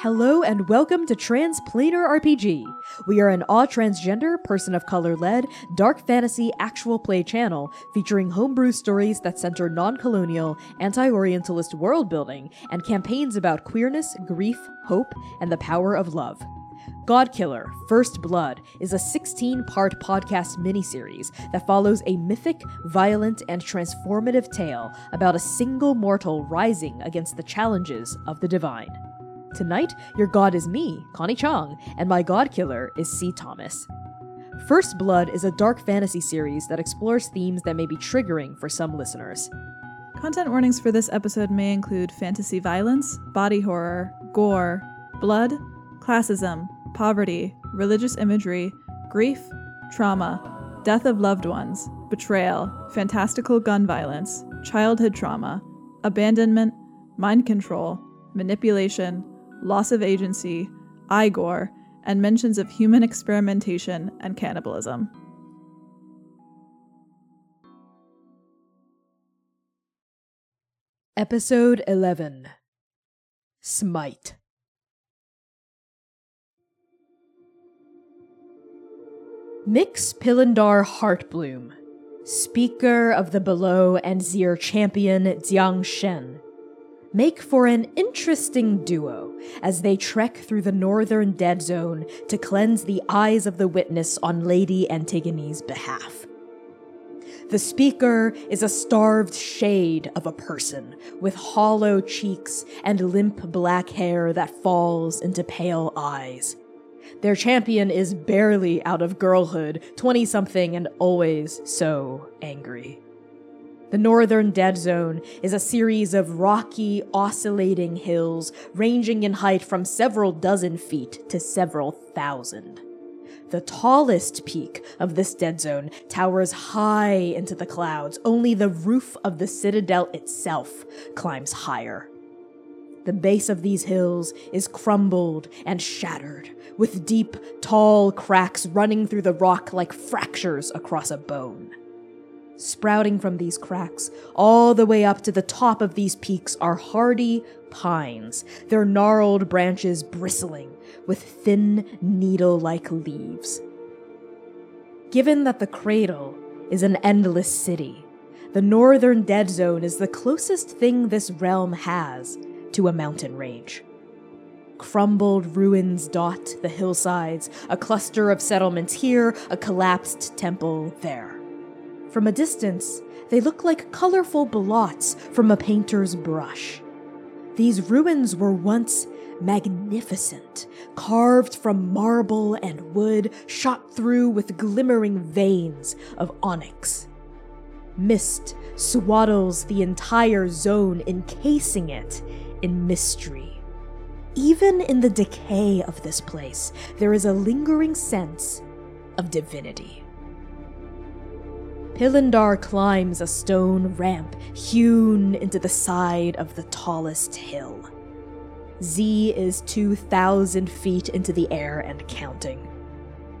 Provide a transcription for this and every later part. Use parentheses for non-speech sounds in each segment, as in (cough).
Hello and welcome to Transplanar RPG. We are an all transgender, person of color led, dark fantasy actual play channel featuring homebrew stories that center non colonial, anti Orientalist world building and campaigns about queerness, grief, hope, and the power of love. Godkiller First Blood is a 16 part podcast miniseries that follows a mythic, violent, and transformative tale about a single mortal rising against the challenges of the divine. Tonight, your god is me, Connie Chang, and my god killer is Sea Thomas. First Blood is a dark fantasy series that explores themes that may be triggering for some listeners. Content warnings for this episode may include fantasy violence, body horror, gore, blood, classism, poverty, religious imagery, grief, trauma, death of loved ones, betrayal, fantastical gun violence, childhood trauma, abandonment, mind control, manipulation, loss of agency, eye gore, and mentions of human experimentation and cannibalism. Episode 11 Smite. Mix Pilindar Heartbloom, speaker of the Below and Zir champion Jiang Shen, make for an interesting duo as they trek through the northern dead zone to cleanse the eyes of the witness on Lady Antigone's behalf. The speaker is a starved shade of a person with hollow cheeks and limp black hair that falls into pale eyes. Their champion is barely out of girlhood, 20 something, and always so angry. The Northern Dead Zone is a series of rocky, oscillating hills ranging in height from several dozen feet to several thousand. The tallest peak of this dead zone towers high into the clouds. Only the roof of the citadel itself climbs higher. The base of these hills is crumbled and shattered, with deep, tall cracks running through the rock like fractures across a bone. Sprouting from these cracks, all the way up to the top of these peaks, are hardy pines, their gnarled branches bristling with thin, needle like leaves. Given that the cradle is an endless city, the northern dead zone is the closest thing this realm has to a mountain range. Crumbled ruins dot the hillsides, a cluster of settlements here, a collapsed temple there. From a distance, they look like colorful blots from a painter's brush. These ruins were once magnificent, carved from marble and wood, shot through with glimmering veins of onyx. Mist swaddles the entire zone, encasing it in mystery. Even in the decay of this place, there is a lingering sense of divinity. Pilindar climbs a stone ramp hewn into the side of the tallest hill. Z is 2,000 feet into the air and counting.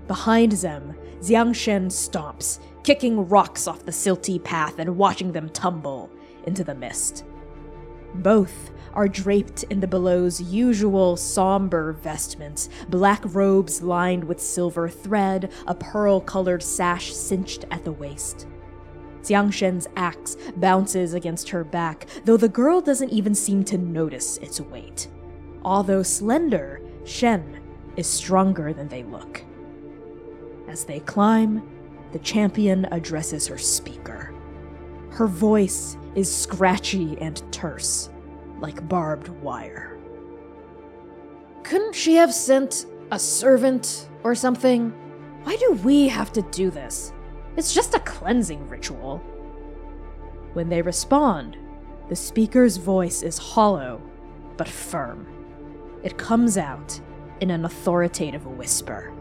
Behind them, Jiangshen stomps, kicking rocks off the silty path and watching them tumble into the mist. Both are draped in the below's usual somber vestments black robes lined with silver thread, a pearl colored sash cinched at the waist. Jiangshen's axe bounces against her back, though the girl doesn't even seem to notice its weight. Although slender, Shen is stronger than they look. As they climb, the champion addresses her speaker. Her voice is scratchy and terse, like barbed wire. Couldn't she have sent a servant or something? Why do we have to do this? It's just a cleansing ritual. When they respond, the speaker's voice is hollow but firm. It comes out in an authoritative whisper.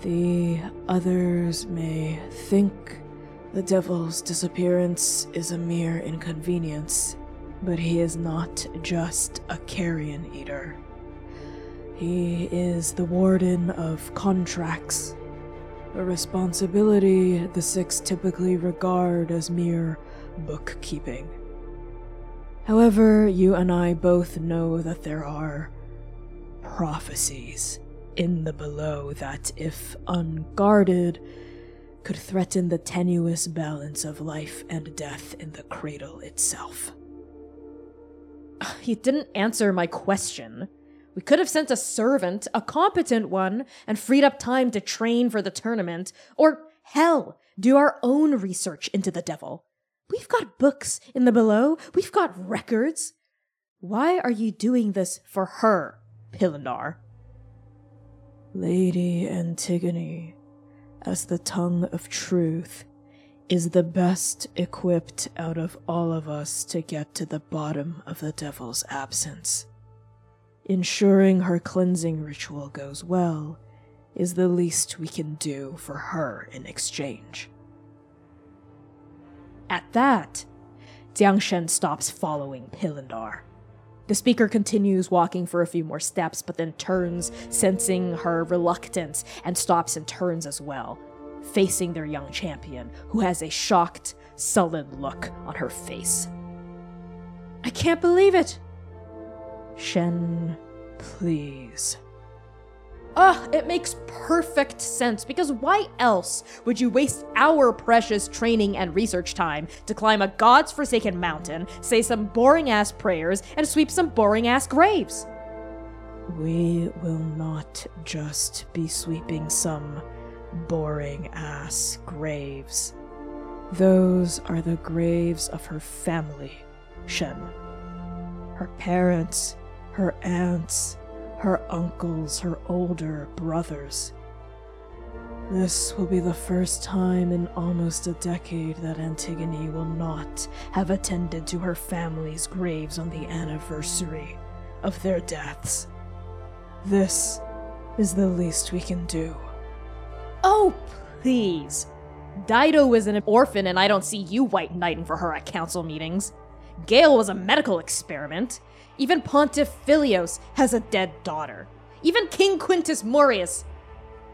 The others may think the devil's disappearance is a mere inconvenience, but he is not just a carrion eater. He is the warden of contracts, a responsibility the Six typically regard as mere bookkeeping. However, you and I both know that there are prophecies in the below that, if unguarded, could threaten the tenuous balance of life and death in the cradle itself. (sighs) He didn't answer my question. We could have sent a servant, a competent one, and freed up time to train for the tournament, or hell, do our own research into the devil. We've got books in the below, we've got records. Why are you doing this for her, Pillendar? Lady Antigone, as the tongue of truth, is the best equipped out of all of us to get to the bottom of the devil's absence. Ensuring her cleansing ritual goes well is the least we can do for her in exchange. At that, Jiang Shen stops following Pillendar. The speaker continues walking for a few more steps, but then turns, sensing her reluctance, and stops and turns as well, facing their young champion, who has a shocked, sullen look on her face. I can't believe it! Shen, please. Ugh, it makes perfect sense because why else would you waste our precious training and research time to climb a god's forsaken mountain, say some boring ass prayers, and sweep some boring ass graves? We will not just be sweeping some boring ass graves. Those are the graves of her family, Shen. Her parents, her aunts, her uncles, her older brothers. This will be the first time in almost a decade that Antigone will not have attended to her family's graves on the anniversary of their deaths. This is the least we can do. Oh, please. Dido is an orphan, and I don't see you white knighting for her at council meetings. Gale was a medical experiment. Even Pontiff Philios has a dead daughter. Even King Quintus Morius.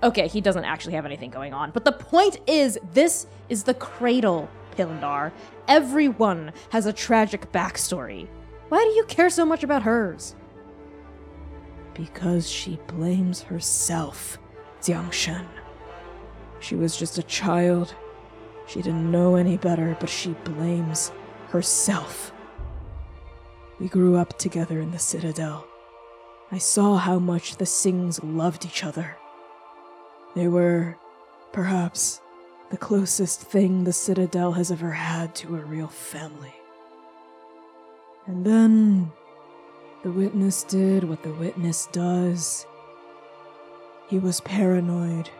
Okay, he doesn't actually have anything going on, but the point is this is the cradle, Pillendar. Everyone has a tragic backstory. Why do you care so much about hers? Because she blames herself, Jiangshen. She was just a child. She didn't know any better, but she blames herself. We grew up together in the Citadel. I saw how much the Sings loved each other. They were, perhaps, the closest thing the Citadel has ever had to a real family. And then, the witness did what the witness does. He was paranoid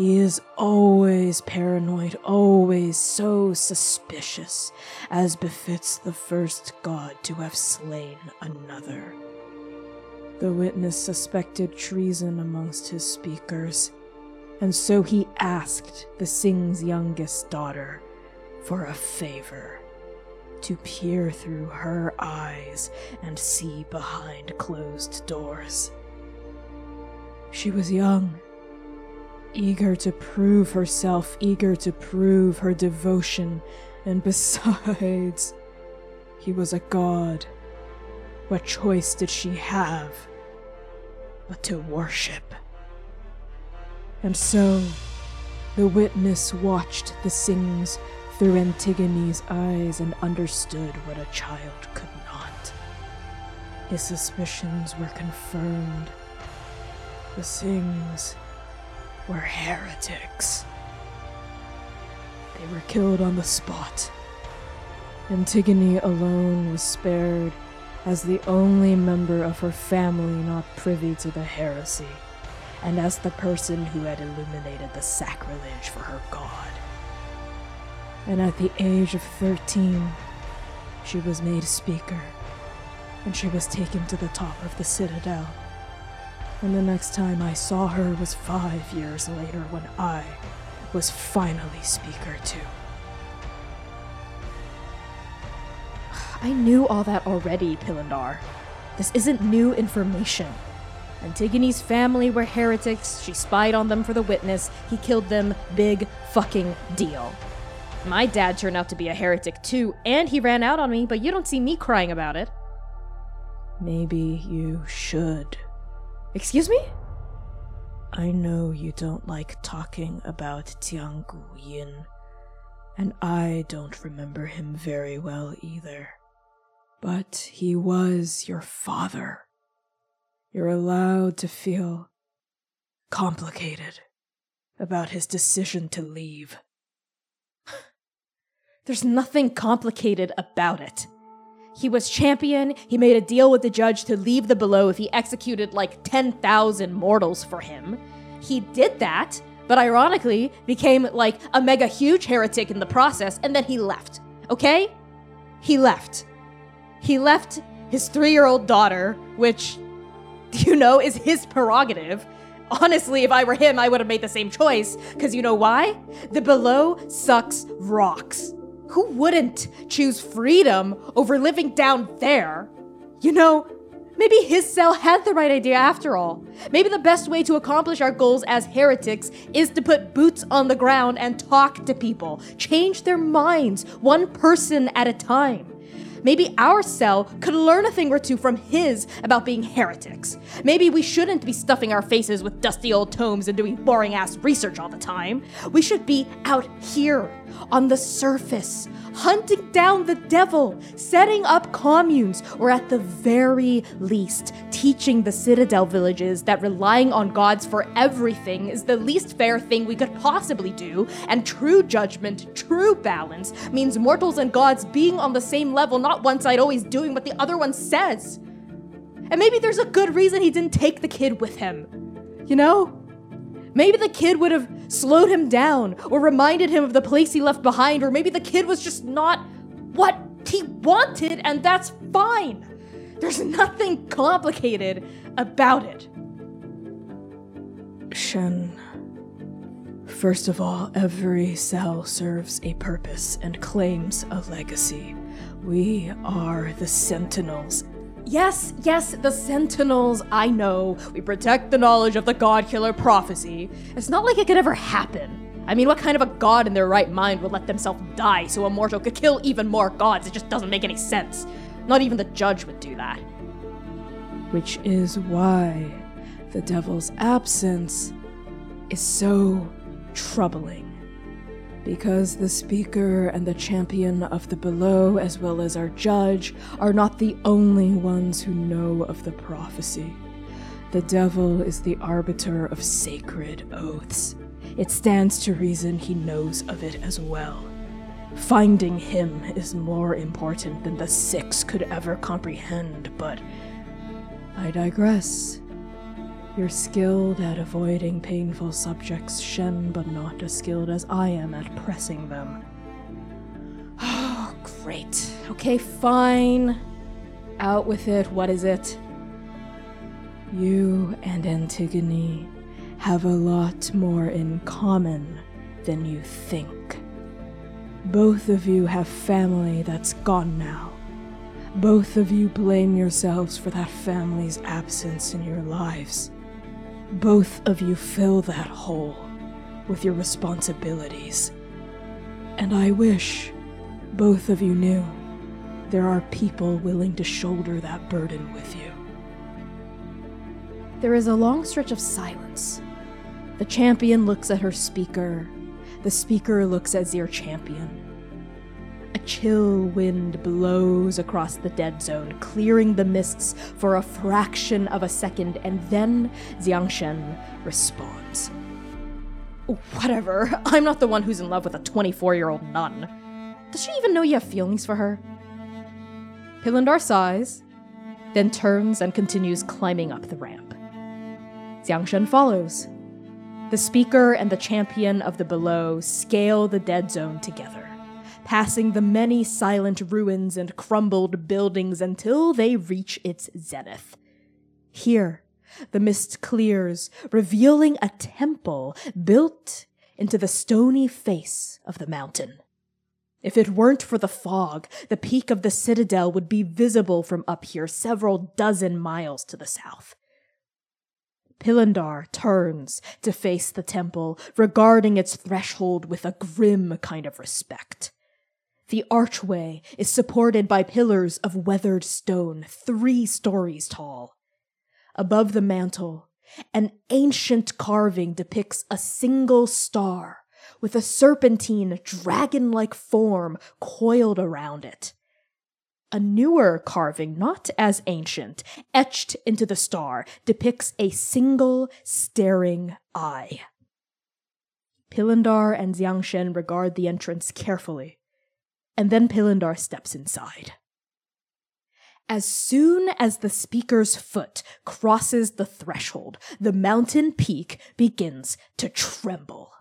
he is always paranoid, always so suspicious, as befits the first god to have slain another. The witness suspected treason amongst his speakers, and so he asked the Singh's youngest daughter for a favor to peer through her eyes and see behind closed doors. She was young eager to prove herself, eager to prove her devotion, and (laughs) besides, he was a god. What choice did she have but to worship? And so, the witness watched the Sings through Antigone's eyes and understood what a child could not. His suspicions were confirmed. The Sings were heretics. They were killed on the spot. Antigone alone was spared as the only member of her family not privy to the heresy, and as the person who had illuminated the sacrilege for her god. And at the age of 13, she was made speaker, and she was taken to the top of the citadel and the next time I saw her was five years later when I was finally Speaker too. (sighs) I knew all that already, Pillendar. This isn't new information. Antigone's family were heretics, she spied on them for the witness, he killed them, big fucking deal. My dad turned out to be a heretic too, and he ran out on me, but you don't see me crying about it. Maybe you should. Excuse me? I know you don't like talking about Jiang Yin, and I don't remember him very well either. But he was your father. You're allowed to feel complicated about his decision to leave. (sighs) There's nothing complicated about it. He was champion, he made a deal with the judge to leave the below if he executed like 10,000 mortals for him. He did that, but ironically became like a mega huge heretic in the process, and then he left. Okay? He left. He left his three year old daughter, which, (laughs) you know, is his prerogative. Honestly, if I were him, I would have made the same choice. Because you know why? The below sucks rocks. Who wouldn't choose freedom over living down there? You know, maybe his cell had the right idea after all. Maybe the best way to accomplish our goals as heretics is to put boots on the ground and talk to people, change their minds, one person at a time. Maybe our cell could learn a thing or two from his about being heretics. Maybe we shouldn't be stuffing our faces with dusty old tomes and doing boring ass research all the time. We should be out here, on the surface, hunting down the devil, setting up communes, or at the very least, teaching the Citadel villages that relying on gods for everything is the least fair thing we could possibly do, and true judgment, true balance, means mortals and gods being on the same level, not one side always doing what the other one says. And maybe there's a good reason he didn't take the kid with him. You know? Maybe the kid would have slowed him down or reminded him of the place he left behind, or maybe the kid was just not what he wanted, and that's fine. There's nothing complicated about it. Shen. First of all, every cell serves a purpose and claims a legacy. We are the Sentinels. Yes, yes, the Sentinels, I know. We protect the knowledge of the God Killer prophecy. It's not like it could ever happen. I mean, what kind of a god in their right mind would let themselves die so a mortal could kill even more gods? It just doesn't make any sense. Not even the judge would do that. Which is why the devil's absence is so troubling. Because the speaker and the champion of the below, as well as our judge, are not the only ones who know of the prophecy. The devil is the arbiter of sacred oaths. It stands to reason he knows of it as well. Finding him is more important than the six could ever comprehend, but I digress. You're skilled at avoiding painful subjects, Shen, but not as skilled as I am at pressing them. Oh, great. Okay, fine. Out with it. What is it? You and Antigone have a lot more in common than you think. Both of you have family that's gone now. Both of you blame yourselves for that family's absence in your lives. Both of you fill that hole with your responsibilities. And I wish both of you knew there are people willing to shoulder that burden with you. There is a long stretch of silence. The champion looks at her speaker. The speaker looks at Zir Champion. A chill wind blows across the dead zone, clearing the mists for a fraction of a second, and then Jiangshen responds. Whatever, I'm not the one who's in love with a 24 year old nun. Does she even know you have feelings for her? Pilindar sighs, then turns and continues climbing up the ramp. Jiangshen follows. The speaker and the champion of the below scale the dead zone together passing the many silent ruins and crumbled buildings until they reach its zenith. Here, the mist clears, revealing a temple built into the stony face of the mountain. If it weren't for the fog, the peak of the citadel would be visible from up here several dozen miles to the south. Pilindar turns to face the temple, regarding its threshold with a grim kind of respect. The archway is supported by pillars of weathered stone, three stories tall. Above the mantle, an ancient carving depicts a single star with a serpentine, dragon like form coiled around it. A newer carving, not as ancient, etched into the star, depicts a single staring eye. Pilindar and Jiangshen regard the entrance carefully, and then Pilindar steps inside. As soon as the speaker's foot crosses the threshold, the mountain peak begins to tremble.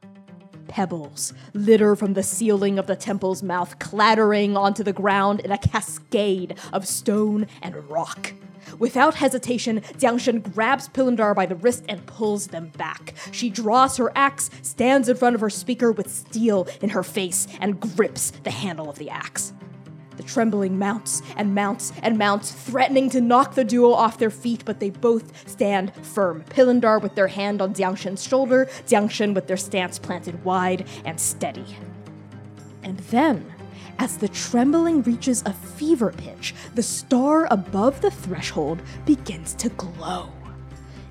Pebbles litter from the ceiling of the temple's mouth, clattering onto the ground in a cascade of stone and rock. Without hesitation, Jiangshen grabs Pilindar by the wrist and pulls them back. She draws her axe, stands in front of her speaker with steel in her face, and grips the handle of the axe. The trembling mounts and mounts and mounts, threatening to knock the duo off their feet, but they both stand firm. Pilindar with their hand on Jiangshen's shoulder, Jiangshen with their stance planted wide and steady. And then, as the trembling reaches a fever pitch, the star above the threshold begins to glow.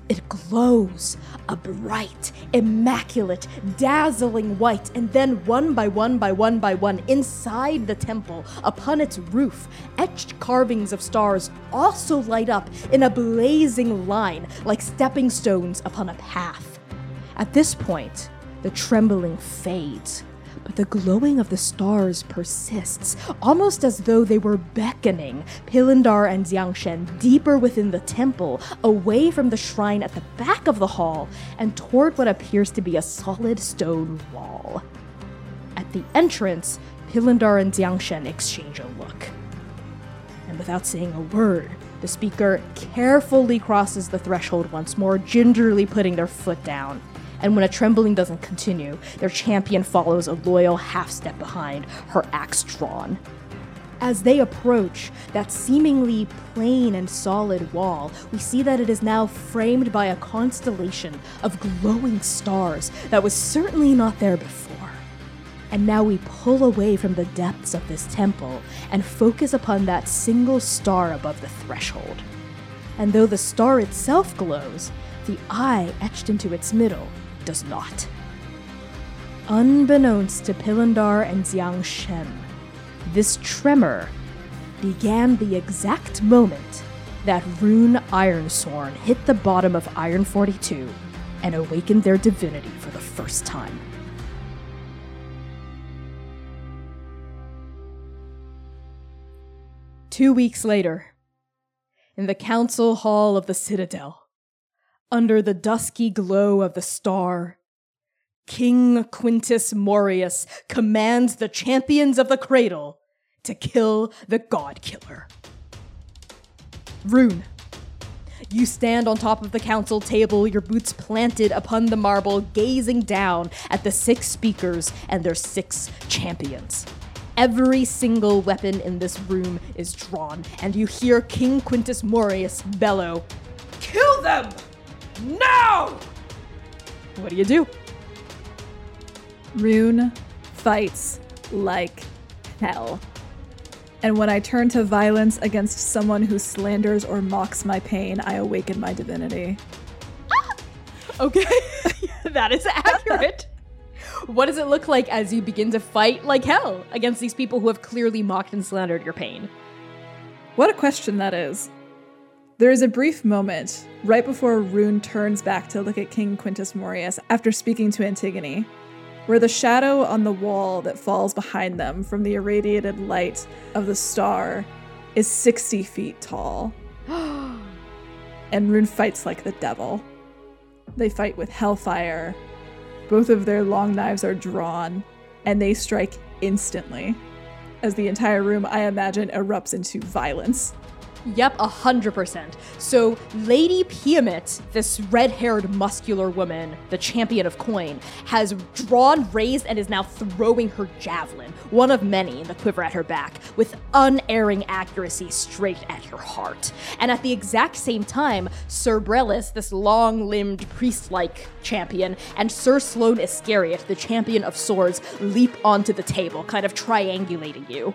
It glows a bright, immaculate, dazzling white, and then one by one by one by one, inside the temple, upon its roof, etched carvings of stars also light up in a blazing line like stepping stones upon a path. At this point, the trembling fades, but the glowing of the stars persists, almost as though they were beckoning Pilindar and Jiangshen deeper within the temple, away from the shrine at the back of the hall, and toward what appears to be a solid stone wall. At the entrance, Pilindar and Jiangshen exchange a look. And without saying a word, the speaker carefully crosses the threshold once more, gingerly putting their foot down and when a trembling doesn't continue, their champion follows a loyal half step behind, her axe drawn. As they approach that seemingly plain and solid wall, we see that it is now framed by a constellation of glowing stars that was certainly not there before. And now we pull away from the depths of this temple and focus upon that single star above the threshold. And though the star itself glows, the eye etched into its middle does not. Unbeknownst to Pilindar and Jiang Shen, this tremor began the exact moment that Rune Ironsworn hit the bottom of Iron 42 and awakened their divinity for the first time. Two weeks later, in the council hall of the Citadel, under the dusky glow of the star, King Quintus Morius commands the champions of the cradle to kill the God Killer. Rune. You stand on top of the council table, your boots planted upon the marble, gazing down at the six speakers and their six champions. Every single weapon in this room is drawn, and you hear King Quintus Morius bellow, Kill them! Now! What do you do? Rune fights like hell. And when I turn to violence against someone who slanders or mocks my pain, I awaken my divinity. (laughs) Okay, (laughs) that is accurate. (laughs) what does it look like as you begin to fight like hell against these people who have clearly mocked and slandered your pain? What a question that is. There is a brief moment right before Rune turns back to look at King Quintus Morius after speaking to Antigone, where the shadow on the wall that falls behind them from the irradiated light of the star is 60 feet tall. (gasps) and Rune fights like the devil. They fight with hellfire. Both of their long knives are drawn, and they strike instantly. As the entire room, I imagine, erupts into violence. Yep, a hundred percent. So, Lady Piamit, this red-haired, muscular woman, the champion of coin, has drawn, raised, and is now throwing her javelin, one of many in the quiver at her back, with unerring accuracy straight at your heart. And at the exact same time, Sir Brelis, this long-limbed, priest-like champion, and Sir Sloane Iscariot, the champion of swords, leap onto the table, kind of triangulating you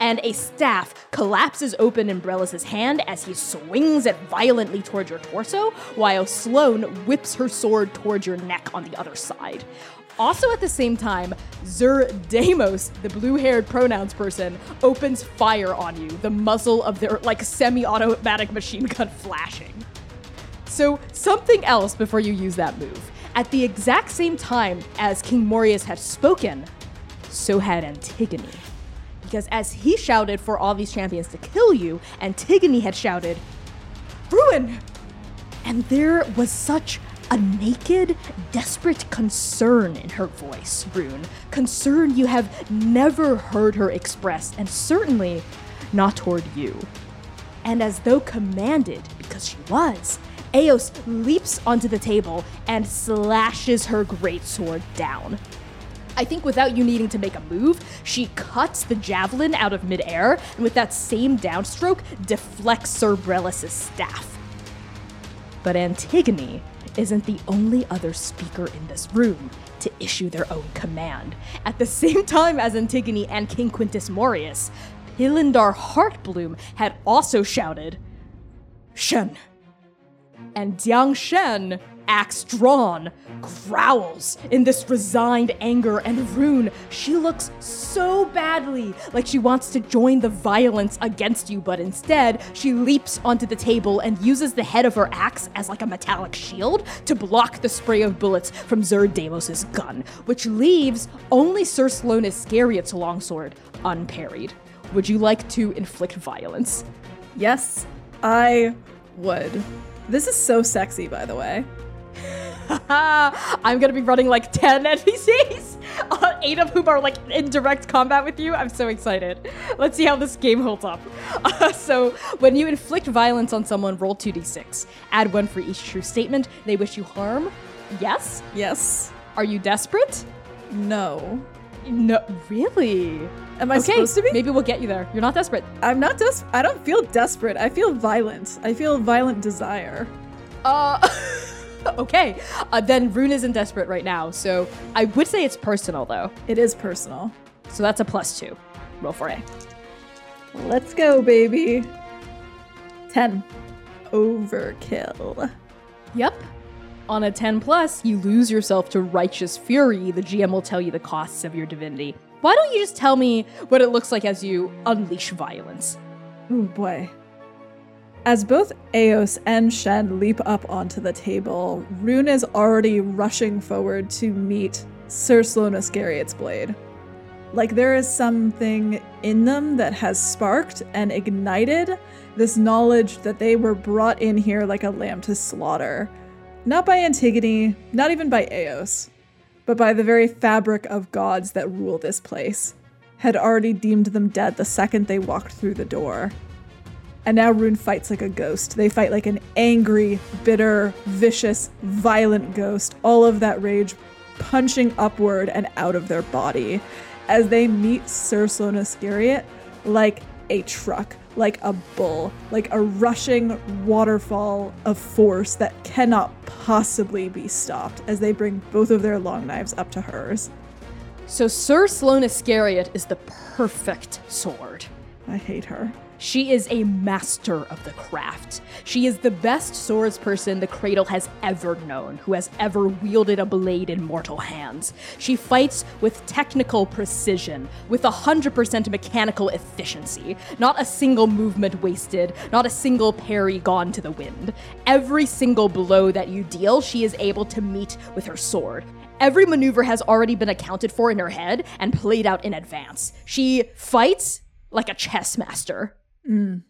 and a staff collapses open in Brelis' hand as he swings it violently towards your torso, while Sloane whips her sword towards your neck on the other side. Also, at the same time, Zur Damos, the blue haired pronouns person, opens fire on you, the muzzle of their like semi automatic machine gun flashing. So, something else before you use that move. At the exact same time as King Morius had spoken, so had Antigone because as he shouted for all these champions to kill you, Antigone had shouted, Rune! And there was such a naked, desperate concern in her voice, Rune. Concern you have never heard her express, and certainly not toward you. And as though commanded, because she was, Eos leaps onto the table and slashes her greatsword down. I think without you needing to make a move, she cuts the javelin out of midair, and with that same downstroke, deflects Sir staff. But Antigone isn't the only other speaker in this room to issue their own command. At the (laughs) same time as Antigone and King Quintus Morius, Pilindar Heartbloom had also shouted, Shen! And Jiang Shen axe drawn, growls in this resigned anger, and Rune, she looks so badly like she wants to join the violence against you, but instead, she leaps onto the table and uses the head of her axe as like a metallic shield to block the spray of bullets from Zur Damos's gun, which leaves only Sir Sloane Iscariot's longsword unparried. Would you like to inflict violence? Yes, I would. This is so sexy, by the way. (laughs) I'm gonna be running like 10 (laughs) NPCs, uh, (laughs) eight of whom are like in direct combat with you. I'm so excited. Let's see how this game holds up. Uh, so, when you inflict violence on someone, roll 2d6. Add one for each true statement. They wish you harm. Yes? Yes. Are you desperate? No. No, really? Am I okay, supposed to be? Maybe we'll get you there. You're not desperate. I'm not des- I don't feel desperate. I feel violent. I feel violent desire. Uh. (laughs) okay. Uh, then Rune isn't desperate right now, so I would say it's personal though. It is personal. So that's a plus two. Roll for A. Let's go, baby. 10. Overkill. Yep. On a 10 plus, you lose yourself to righteous fury. The GM will tell you the costs of your divinity. Why don't you just tell me what it looks like as you unleash violence? Oh boy. As both Eos and Shen leap up onto the table, Rune is already rushing forward to meet Sir Sloane Iscariot's blade. Like there is something in them that has sparked and ignited this knowledge that they were brought in here like a lamb to slaughter. Not by Antigone, not even by Eos, but by the very fabric of gods that rule this place, had already deemed them dead the second they walked through the door. And now Rune fights like a ghost. They fight like an angry, bitter, vicious, violent ghost, all of that rage punching upward and out of their body as they meet Sir Sloane Iscariot like a truck, like a bull, like a rushing waterfall of force that cannot possibly be stopped as they bring both of their long knives up to hers. So Sir Sloane Iscariot is the perfect sword. I hate her. She is a master of the craft. She is the best swordsperson the Cradle has ever known, who has ever wielded a blade in mortal hands. She fights with technical precision, with 100% mechanical efficiency. Not a single movement wasted, not a single parry gone to the wind. Every single blow that you deal, she is able to meet with her sword. Every maneuver has already been accounted for in her head and played out in advance. She fights like a chess master. Mm.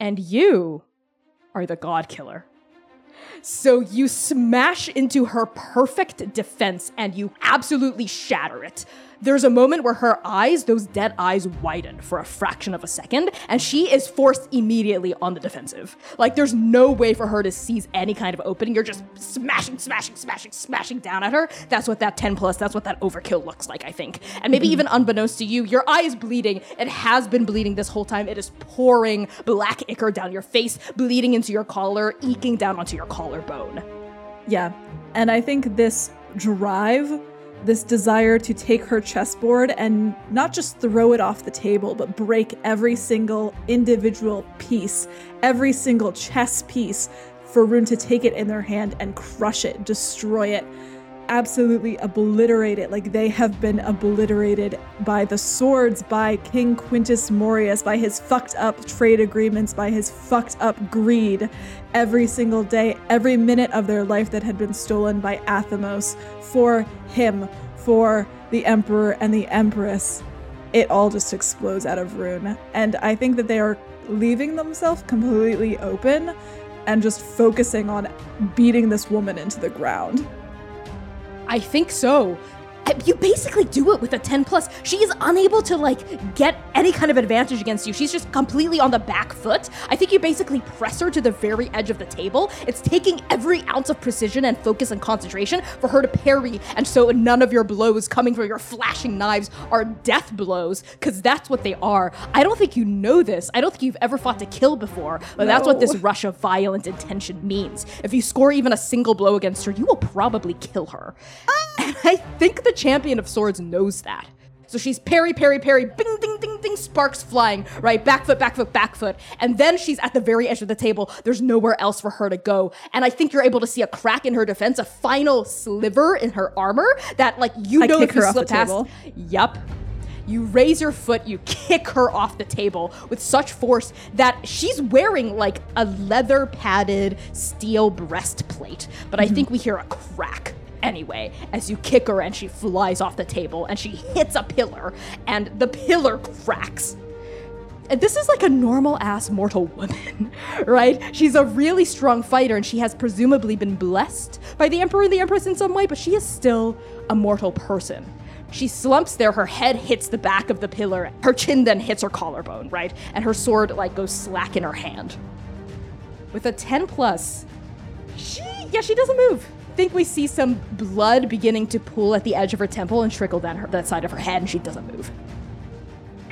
And you are the God Killer. So you smash into her perfect defense and you absolutely shatter it. There's a moment where her eyes, those dead eyes, widen for a fraction of a second, and she is forced immediately on the defensive. Like, there's no way for her to seize any kind of opening. You're just smashing, smashing, smashing, smashing down at her. That's what that 10 plus, that's what that overkill looks like, I think. And maybe mm-hmm. even unbeknownst to you, your eye is bleeding. It has been bleeding this whole time. It is pouring black ichor down your face, bleeding into your collar, eking down onto your collarbone. Yeah. And I think this drive this desire to take her chessboard and not just throw it off the table, but break every single individual piece, every single chess piece, for Rune to take it in their hand and crush it, destroy it, absolutely obliterated. Like they have been obliterated by the swords, by King Quintus Morius, by his fucked up trade agreements, by his fucked up greed. Every single day, every minute of their life that had been stolen by Athemos for him, for the Emperor and the Empress. It all just explodes out of Rune. And I think that they are leaving themselves completely open and just focusing on beating this woman into the ground. I think so. You basically do it with a 10 plus. She is unable to like get any kind of advantage against you. She's just completely on the back foot. I think you basically press her to the very edge of the table. It's taking every ounce of precision and focus and concentration for her to parry, and so none of your blows coming from your flashing knives are death blows, because that's what they are. I don't think you know this. I don't think you've ever fought to kill before, but no. that's what this rush of violent intention means. If you score even a single blow against her, you will probably kill her. Um, (laughs) and I think the champion of swords knows that. So she's parry, parry, parry, bing, ding, ding, ding, sparks flying, right? Back foot, back foot, back foot. And then she's at the very edge of the table. There's nowhere else for her to go. And I think you're able to see a crack in her defense, a final sliver in her armor that, like, you I know if you slip past. Table. Yup. You raise your foot, you kick her off the table with such force that she's wearing like a leather padded steel breastplate. But mm-hmm. I think we hear a crack anyway as you kick her and she flies off the table and she hits a pillar and the pillar cracks. And this is like a normal ass mortal woman, (laughs) right? She's a really strong fighter and she has presumably been blessed by the Emperor and the Empress in some way, but she is still a mortal person. She slumps there, her head hits the back of the pillar, her chin then hits her collarbone, right? And her sword like goes slack in her hand. With a 10 plus, she yeah, she doesn't move think we see some blood beginning to pool at the edge of her temple and trickle down her, that side of her head, and she doesn't move.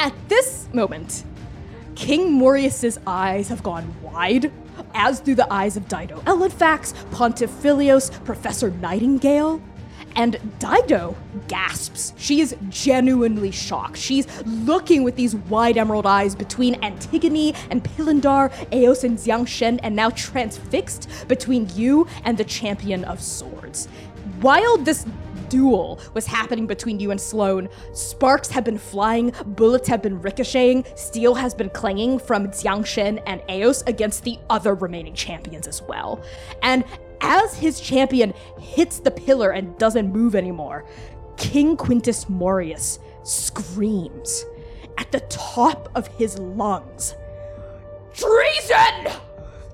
At this moment, King Morius's eyes have gone wide, as do the eyes of Dido Elenfax, Pontiff Philios, Professor Nightingale. And Dido gasps. She is genuinely shocked. She's looking with these wide emerald eyes between Antigone and Pillendar, Eos and Jiangshen, and now transfixed between you and the champion of swords. While this duel was happening between you and Sloane. Sparks have been flying, bullets have been ricocheting, steel has been clanging from Jiangshen and Eos against the other remaining champions as well. And as his champion hits the pillar and doesn't move anymore, King Quintus Morius screams at the top of his lungs Treason!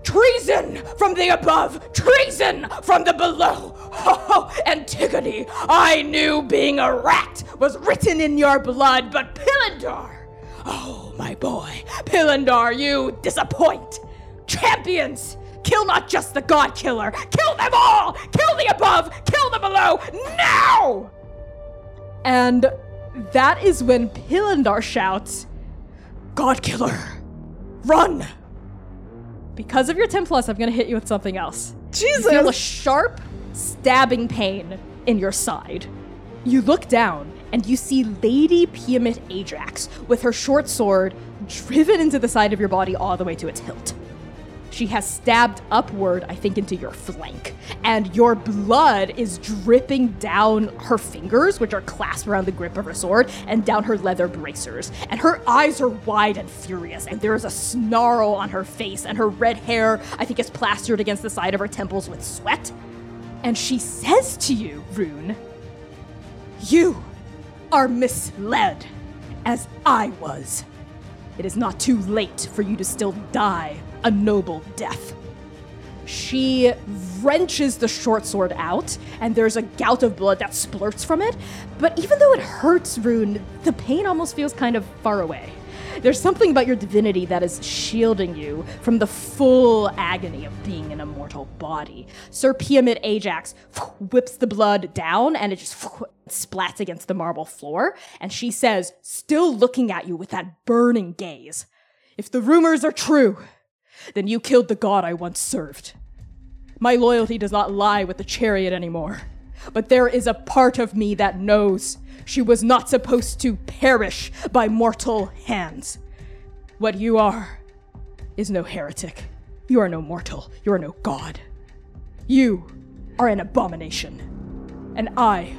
Treason from the above! Treason from the below! Oh, Antigone, I knew being a rat was written in your blood, but Pillendar! Oh, my boy, Pillendar, you disappoint! Champions! Kill not just the God Killer! Kill them all! Kill the above! Kill the below! Now! And that is when Pillendar shouts, God Killer, run! Because of your 10 plus, I'm gonna hit you with something else. Jesus! You feel a sharp, stabbing pain in your side. You look down and you see Lady Piamit Ajax with her short sword driven into the side of your body all the way to its hilt. She has stabbed upward, I think, into your flank. And your blood is dripping down her fingers, which are clasped around the grip of her sword, and down her leather bracers. And her eyes are wide and furious, and there is a snarl on her face, and her red hair, I think, is plastered against the side of her temples with sweat. And she says to you, Rune, You are misled, as I was. It is not too late for you to still die a noble death. She wrenches the short sword out, and there's a gout of blood that splurts from it. But even though it hurts Rune, the pain almost feels kind of far away. There's something about your divinity that is shielding you from the full agony of being an immortal body. Sir Piamit Ajax whips the blood down and it just splats against the marble floor. And she says, still looking at you with that burning gaze, If the rumors are true, then you killed the god I once served. My loyalty does not lie with the chariot anymore. But there is a part of me that knows she was not supposed to perish by mortal hands. What you are is no heretic. You are no mortal. You are no god. You are an abomination. And I,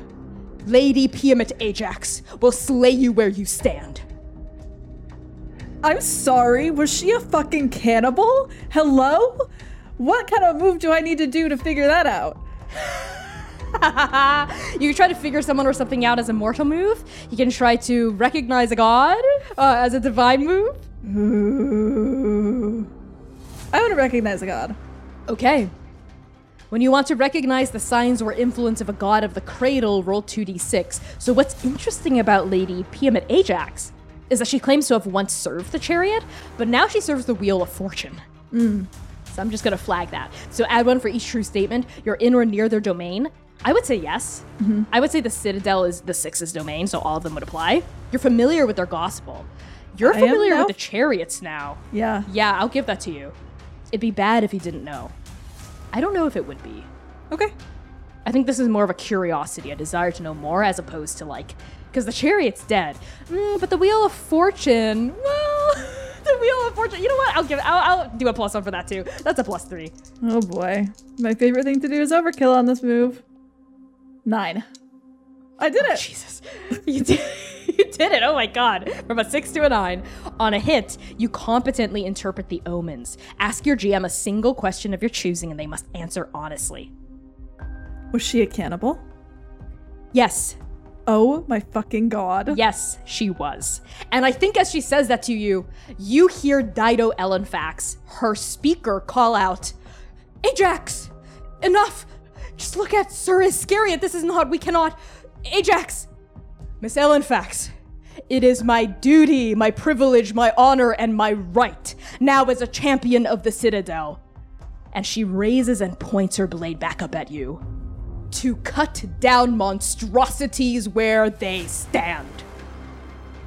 Lady Piamit Ajax, will slay you where you stand. I'm sorry, was she a fucking cannibal? Hello? What kind of move do I need to do to figure that out? (laughs) you can try to figure someone or something out as a mortal move. You can try to recognize a god uh, as a divine move. Ooh. I want to recognize a god. Okay. When you want to recognize the signs or influence of a god of the cradle, roll 2d6. So, what's interesting about Lady Piamit Ajax is that she claims to have once served the chariot, but now she serves the Wheel of Fortune. Mm. So, I'm just to flag that. So, add one for each true statement. You're in or near their domain. I would say yes. Mm-hmm. I would say the Citadel is the Six's domain, so all of them would apply. You're familiar with their gospel. You're I familiar with the chariots now. Yeah. Yeah, I'll give that to you. It'd be bad if you didn't know. I don't know if it would be. Okay. I think this is more of a curiosity, a desire to know more, as opposed to like, because the chariot's dead. Mm, but the Wheel of Fortune, well, (laughs) the Wheel of Fortune. You know what? I'll give. I'll, I'll do a plus one for that too. That's a plus three. Oh boy. My favorite thing to do is overkill on this move. Nine. I did it. Jesus, (laughs) you did. (laughs) You did it. Oh my god. From a six to a nine. On a hit, you competently interpret the omens. Ask your GM a single question of your choosing and they must answer honestly. Was she a cannibal? Yes, Oh my fucking god. Yes, she was. And I think as she says that to you, you hear Dido Ellenfax, her speaker, call out, Ajax! Enough! Just look at Sir Iscariot. This is not, we cannot. Ajax! Miss Ellenfax, it is my duty, my privilege, my honor, and my right, now as a champion of the Citadel. And she raises and points her blade back up at you to cut down monstrosities where they stand.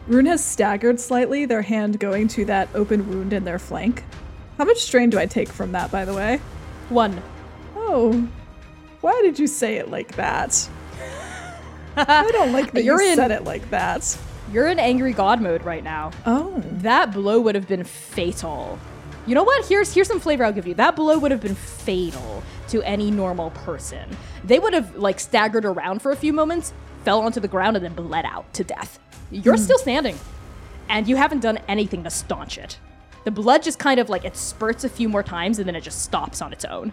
Rune has staggered slightly, their hand going to that open wound in their flank. How much strain do I take from that, by the way? One. Oh. Why did you say it like that? (laughs) I don't like that You're you in- said it like that. You're in angry god mode right now. Oh. That blow would have been fatal. You know what? Here's here's some flavor I'll give you. That blow would have been fatal to any normal person. They would have like staggered around for a few moments, fell onto the ground, and then bled out to death. You're hmm. still standing, and you haven't done anything to staunch it. The blood just kind of like it spurts a few more times, and then it just stops on its own.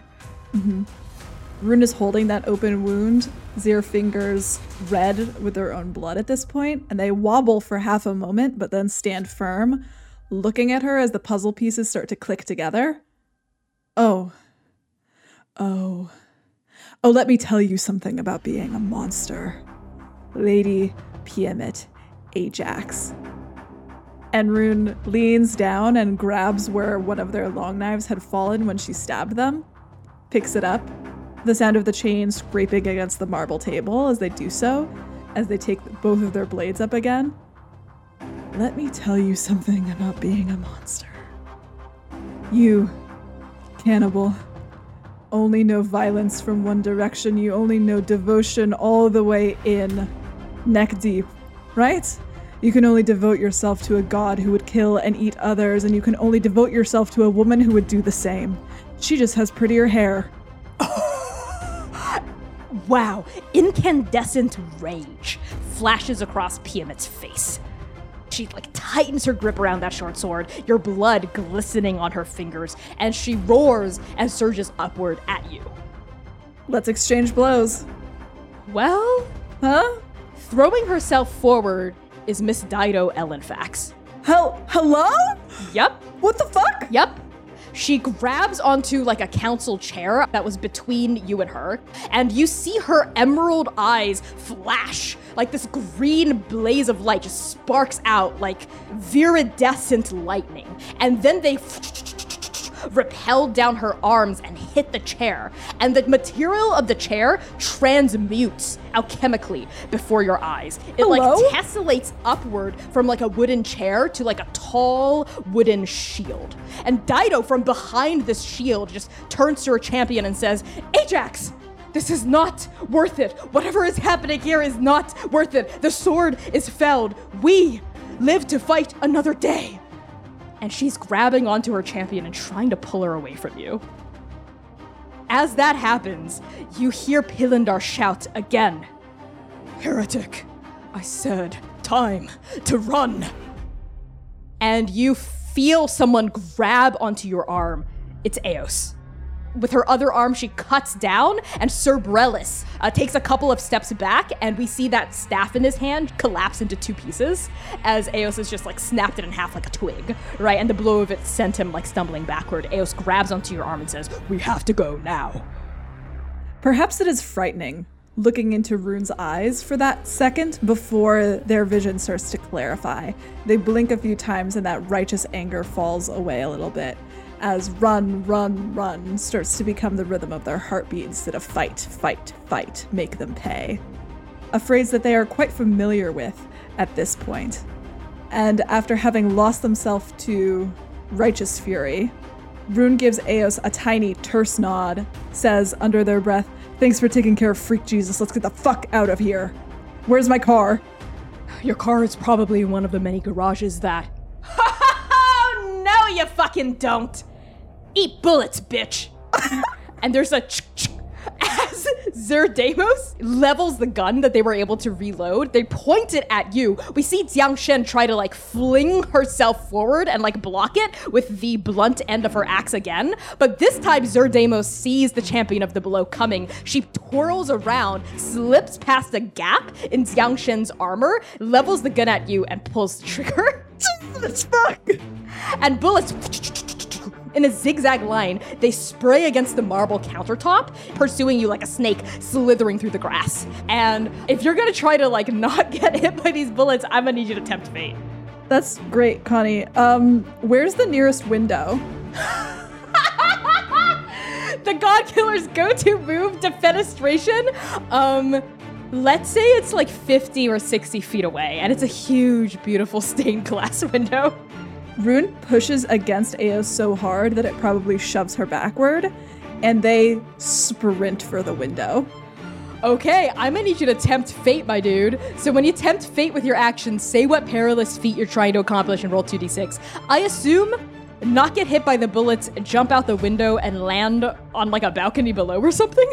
Mm-hmm. Rune is holding that open wound, Zir fingers red with their own blood at this point, and they wobble for half a moment, but then stand firm, looking at her as the puzzle pieces start to click together. Oh. Oh. Oh, let me tell you something about being a monster. Lady Piamit Ajax. And Rune leans down and grabs where one of their long knives had fallen when she stabbed them, picks it up, the sound of the chain scraping against the marble table as they do so, as they take both of their blades up again. Let me tell you something about being a monster. You, cannibal, only know violence from one direction. You only know devotion all the way in, neck deep, right? You can only devote yourself to a god who would kill and eat others, and you can only devote yourself to a woman who would do the same. She just has prettier hair. (laughs) Wow, incandescent rage flashes across Piamit's face. She like tightens her grip around that short sword, your blood glistening on her fingers, and she roars and surges upward at you. Let's exchange blows. Well, Huh? throwing herself forward is Miss Dido Ellenfax. Hell, hello? Yep, What the fuck? yep. She grabs onto like a council chair that was between you and her, and you see her emerald eyes flash like this green blaze of light just sparks out like viridescent lightning. And then they repelled down her arms and hit the chair. And the material of the chair transmutes alchemically before your eyes. It like tessellates upward from like a wooden chair to like a tall wooden shield. And Dido from behind this shield just turns to her champion and says, Ajax! This is not worth it. Whatever is happening here is not worth it. The sword is felled. We live to fight another day and she's grabbing onto her champion and trying to pull her away from you. As that happens, you hear Pilindar shout again Heretic, I said, time to run. And you feel someone grab onto your arm. It's Eos. With her other arm, she cuts down, and Sir uh, takes a couple of steps back, and we see that staff in his hand collapse into two pieces as Eos is just like snapped it in half like a twig, right? And the blow of it sent him like stumbling backward. Eos grabs onto your arm and says, We have to go now. Perhaps it is frightening looking into Rune's eyes for that second before their vision starts to clarify. They blink a few times and that righteous anger falls away a little bit as run, run, run starts to become the rhythm of their heartbeat instead of fight, fight, fight, make them pay. A phrase that they are quite familiar with at this point. And after having lost themselves to righteous fury, Rune gives Eos a tiny, terse nod, says under their breath, Thanks for taking care of Freak Jesus. Let's get the fuck out of here. Where's my car? Your car is probably in one of the many garages that. (laughs) Oh, no, you fucking don't! Eat bullets, bitch! (laughs) and there's a ch- ch- as Zerdamos levels the gun that they were able to reload, they point it at you. We see Jiang Shen try to like fling herself forward and like block it with the blunt end of her axe again. But this time, Zerdamos sees the champion of the below coming. She twirls around, slips past a gap in Jiang Shen's armor, levels the gun at you, and pulls the trigger. (laughs) Let's fuck! and bullets in a zigzag line they spray against the marble countertop pursuing you like a snake slithering through the grass and if you're gonna try to like (laughs) not get hit by these bullets i'm gonna need you to tempt fate That's great, Connie. Um, where's the nearest window? (laughs) the god killer's go-to move defenestration um let's say it's like 50 or 60 feet away and it's a huge beautiful stained glass (laughs) window Rune pushes against Eos so hard that it probably shoves her backward, and they sprint for the window. Okay, I'm gonna need you to tempt fate, my dude. So when you tempt fate with your actions, say what perilous feat you're trying to accomplish and roll 2d6. I assume not get hit by the bullets, jump out the window, and land on like a balcony below or something.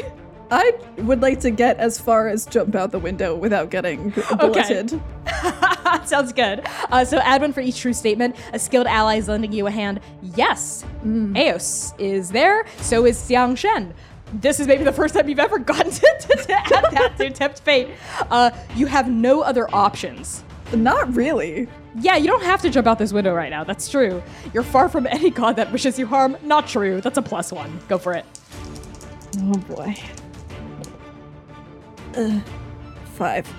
I would like to get as far as jump out the window without getting bulleted. (laughs) Sounds good. Uh, so add one for each true statement. A skilled ally is lending you a hand. Yes, Eos is there. So is Jiang Shen. This is maybe the first time you've ever (laughs) gotten to, to, to add that (laughs) to tempt fate. Uh, you have no other options. Not really. Yeah, you don't have to jump out this window right now. That's true. You're far from any god that wishes you harm. Not true. That's a plus one. Go for it. Oh boy. Uh, five.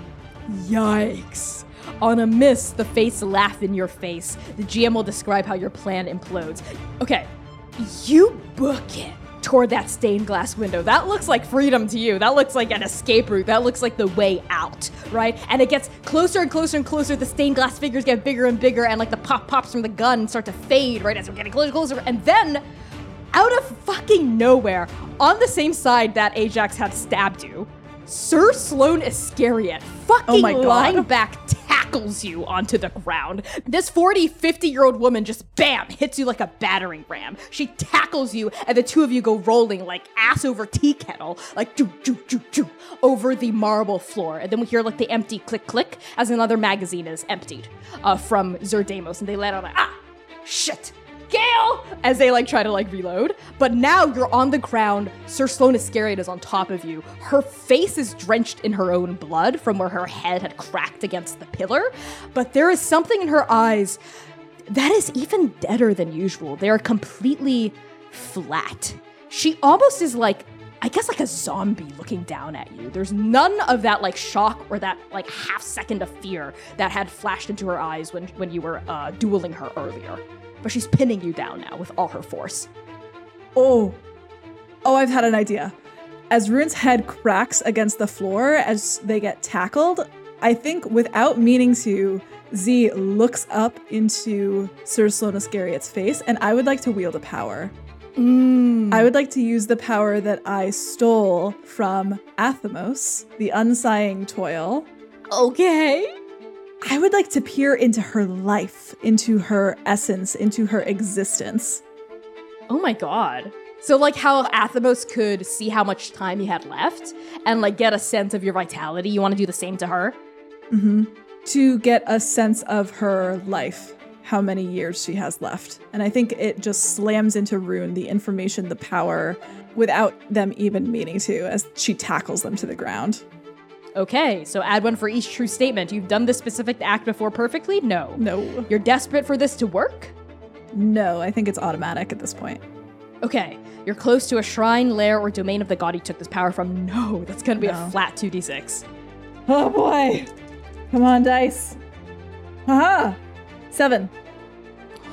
Yikes. On a miss, the fates laugh in your face. The GM will describe how your plan implodes. Okay, you book it toward that stained glass window. That looks like freedom to you. That looks like an escape route. That looks like the way out, right? And it gets closer and closer and closer. The stained glass figures get bigger and bigger, and like the pop pops from the gun start to fade, right? As we're getting closer and closer. And then, out of fucking nowhere, on the same side that Ajax had stabbed you, Sir Sloane Iscariot fucking Oh my God. lineback tackles you onto the ground. This 40, 50 year old woman just bam hits you like a battering ram. She tackles you, and the two of you go rolling like ass over tea kettle, like choo choo choo choo over the marble floor. And then we hear like the empty click click as another magazine is emptied uh, from Zerdamos, and they land on like ah shit. Gale! As they like try to like reload. But now you're on the ground. Sir Sloane Iscariot is on top of you. Her face is drenched in her own blood from where her head had cracked against the pillar. But there is something in her eyes that is even deader than usual. They are completely flat. She almost is like I guess like a zombie looking down at you. There's none of that like shock or that like half second of fear that had flashed into her eyes when when you were uh, dueling her earlier. But she's pinning you down now with all her force. Oh. Oh, I've had an idea. As Rune's head cracks against the floor as they get tackled, I think without meaning to, Z looks up into Sir Sloan Iscariot's face, and I would like to wield a power. Mm. I would like to use the power that I stole from Athamos, the unsighing toil. Okay. I would like to peer into her life, into her essence, into her existence. Oh my god. So like how Athamos could see how much time you had left and like get a sense of your vitality, you want to do the same to her? hmm To get a sense of her life, how many years she has left. And I think it just slams into Rune the information, the power, without them even meaning to, as she tackles them to the ground. Okay, so add one for each true statement. You've done this specific act before perfectly? No. No. You're desperate for this to work? No, I think it's automatic at this point. Okay, you're close to a shrine, lair, or domain of the god you took this power from. No, that's gonna be No. a flat 2d6. Oh boy. Come on, dice. Haha. Seven.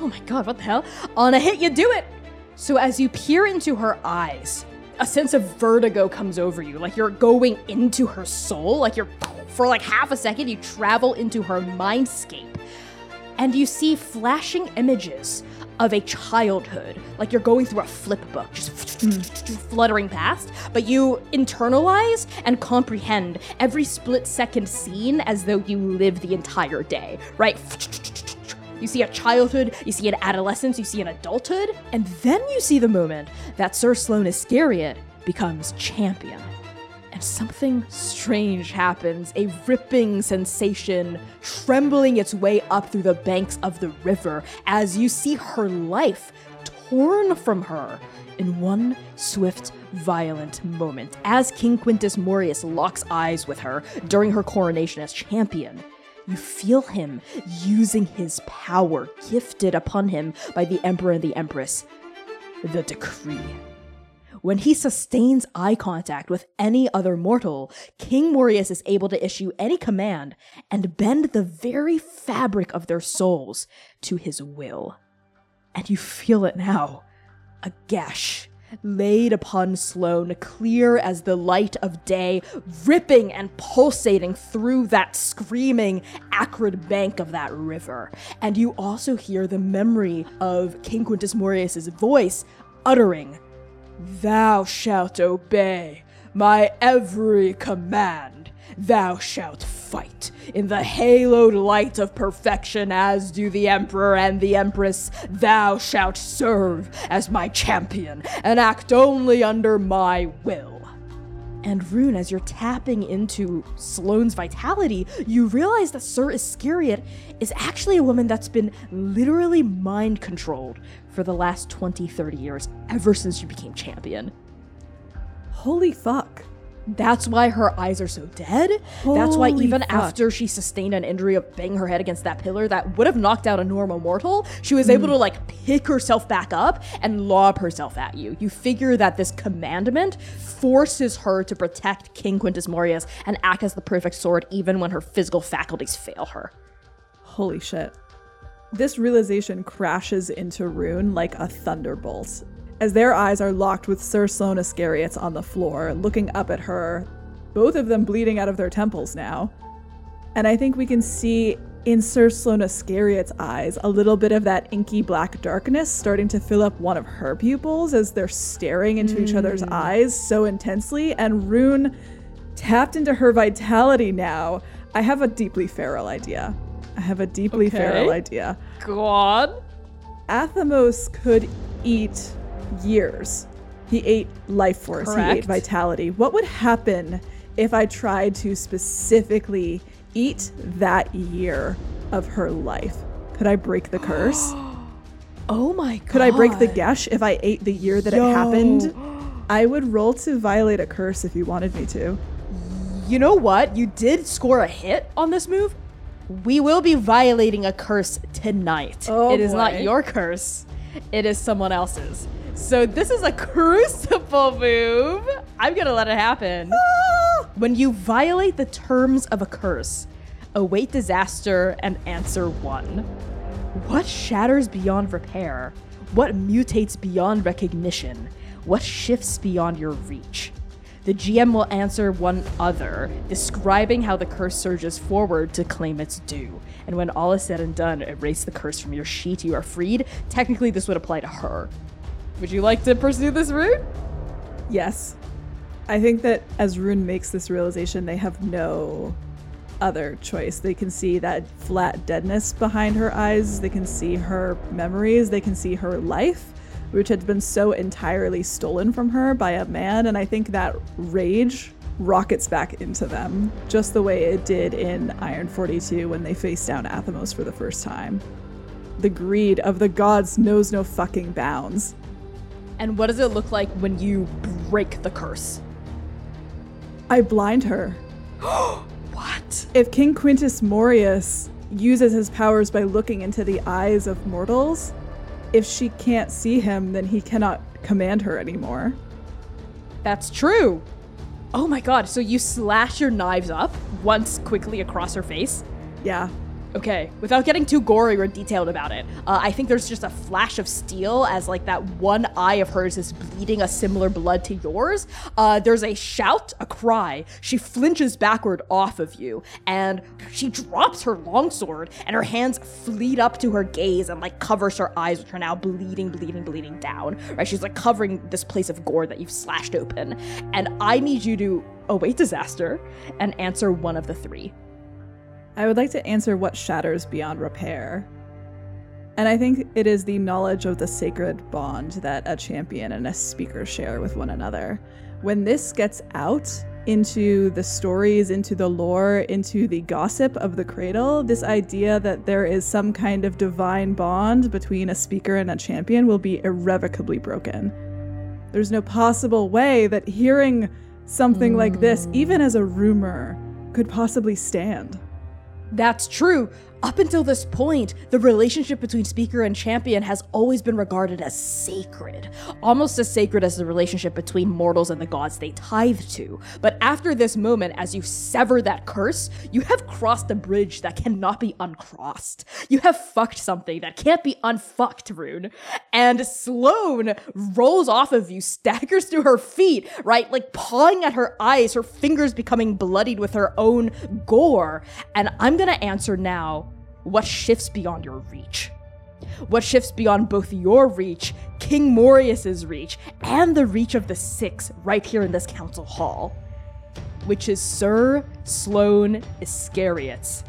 Oh my god, what the hell? On a hit, you do it! So as you peer into her eyes, a sense of vertigo comes over you, like you're going into her soul, like you're for like half a second, you travel into her mindscape, and you see flashing images of a childhood, like you're going through a flip book, just fluttering past, but you internalize and comprehend every split second scene as though you live the entire day, right? You see a childhood, you see an adolescence, you see an adulthood, and then you see the moment that Sir Sloan Iscariot becomes champion. And something strange happens, a ripping sensation trembling its way up through the banks of the river as you see her life torn from her in one swift, violent moment as King Quintus Morius locks eyes with her during her coronation as champion. You feel him using his power gifted upon him by the Emperor and the Empress. The decree. When he sustains eye contact with any other mortal, King Morius is able to issue any command and bend the very fabric of their souls to his will. And you feel it now. A gash laid upon Sloane, clear as the light of day, ripping and pulsating through that screaming, acrid bank of that river. And you also hear the memory of King Quintus Morius's voice uttering, Thou shalt obey my every command. Thou shalt fight in the haloed light of perfection, as do the Emperor and the Empress. Thou shalt serve as my champion and act only under my will. And Rune, as you're tapping into Sloane's vitality, you realize that Sir Iscariot is actually a woman that's been literally mind controlled for the last 20, 30 years, ever since you became champion. Holy fuck. That's why her eyes are so dead. That's why even fuck. after she sustained an injury of banging her head against that pillar that would have knocked out a normal mortal, she was able hmm. to like pick herself back up and lob herself at you. You figure that this commandment forces her to protect King Quintus Morius and act as the perfect sword even when her physical faculties fail her. Holy shit. This realization crashes into Rune like a thunderbolt. As their eyes are locked with Sir Sloan Iscariots on the floor, looking up at her, both of them bleeding out of their temples now. And I think we can see in Sir Sloan Iscariot's eyes a little bit of that inky black darkness starting to fill up one of her pupils as they're staring into each other's hmm. eyes so intensely. And Rune tapped into her vitality now. I have a deeply feral idea. I have a deeply Okay. feral idea. God. Athamos could eat years. He ate life force, he ate vitality. What would happen if I tried to specifically eat that year of her life? Could I break the curse? (gasps) Oh my god. Could I break the geas if I ate the year that Yo. it happened? I would roll to violate a curse if you wanted me to. You know what? You did score a hit on this move. We will be violating a curse tonight. Oh, it is boy. not your curse. It is someone else's. So this is a (laughs) crucible move. I'm gonna let it happen. Ah! when you violate the terms of a curse, await disaster and answer one. What shatters beyond repair? What mutates beyond recognition? What shifts beyond your reach? The GM will answer one other, describing how the curse surges forward to claim its due. And when all is said and done, erase the curse from your sheet. You are freed. Technically, this would apply to her. Would you like to pursue this route? Yes. I think that as Rune makes this realization, they have no other choice. They can see that flat deadness behind her eyes, they can see her memories, they can see her life, which had been so entirely stolen from her by a man. And I think that rage rockets back into them, just the way it did in Iron 42 when they faced down Athamos for the first time. The greed of the gods knows no fucking bounds. And what does it look like when you break the curse? I blind her. (gasps) What? If King Quintus Morius uses his powers by looking into the eyes of mortals, if she can't see him, then he cannot command her anymore. That's true. Oh my god, so you slash your knives up once quickly across her face? Yeah. Okay, without getting too gory or detailed about it, uh, I think there's just a flash of steel as like that one eye of hers is bleeding a similar blood to yours. Uh, there's a shout, a cry. She flinches backward off of you, and she drops her longsword, and her hands fleet up to her gaze and like covers her eyes, which are now bleeding, bleeding, bleeding down. Right, she's like covering this place of gore that you've slashed open, and I need you to await disaster and answer one of the three. I would like to answer what shatters beyond repair. And I think it is the knowledge of the sacred bond that a champion and a speaker share with one another. When this gets out into the stories, into the lore, into the gossip of the cradle, this idea that there is some kind of divine bond between a speaker and a champion will be irrevocably broken. There's no possible way that hearing something like this, hmm. even as a rumor, could possibly stand. That's true. Up until this point, the relationship between speaker and champion has always been regarded as sacred, almost as sacred as the relationship between mortals and the gods they tithe to. But after this moment, as you sever that curse, you have crossed a bridge that cannot be uncrossed. You have fucked something that can't be unfucked, Rune. And Sloane rolls off of you, (laughs) staggers to her feet, right? Like pawing at her eyes, her fingers becoming bloodied with her own gore. And I'm gonna answer now what shifts beyond your reach. What shifts beyond both your reach, King Morius's reach, and the reach of the Six right here in this council hall, which is Sir Sloane Iscariot's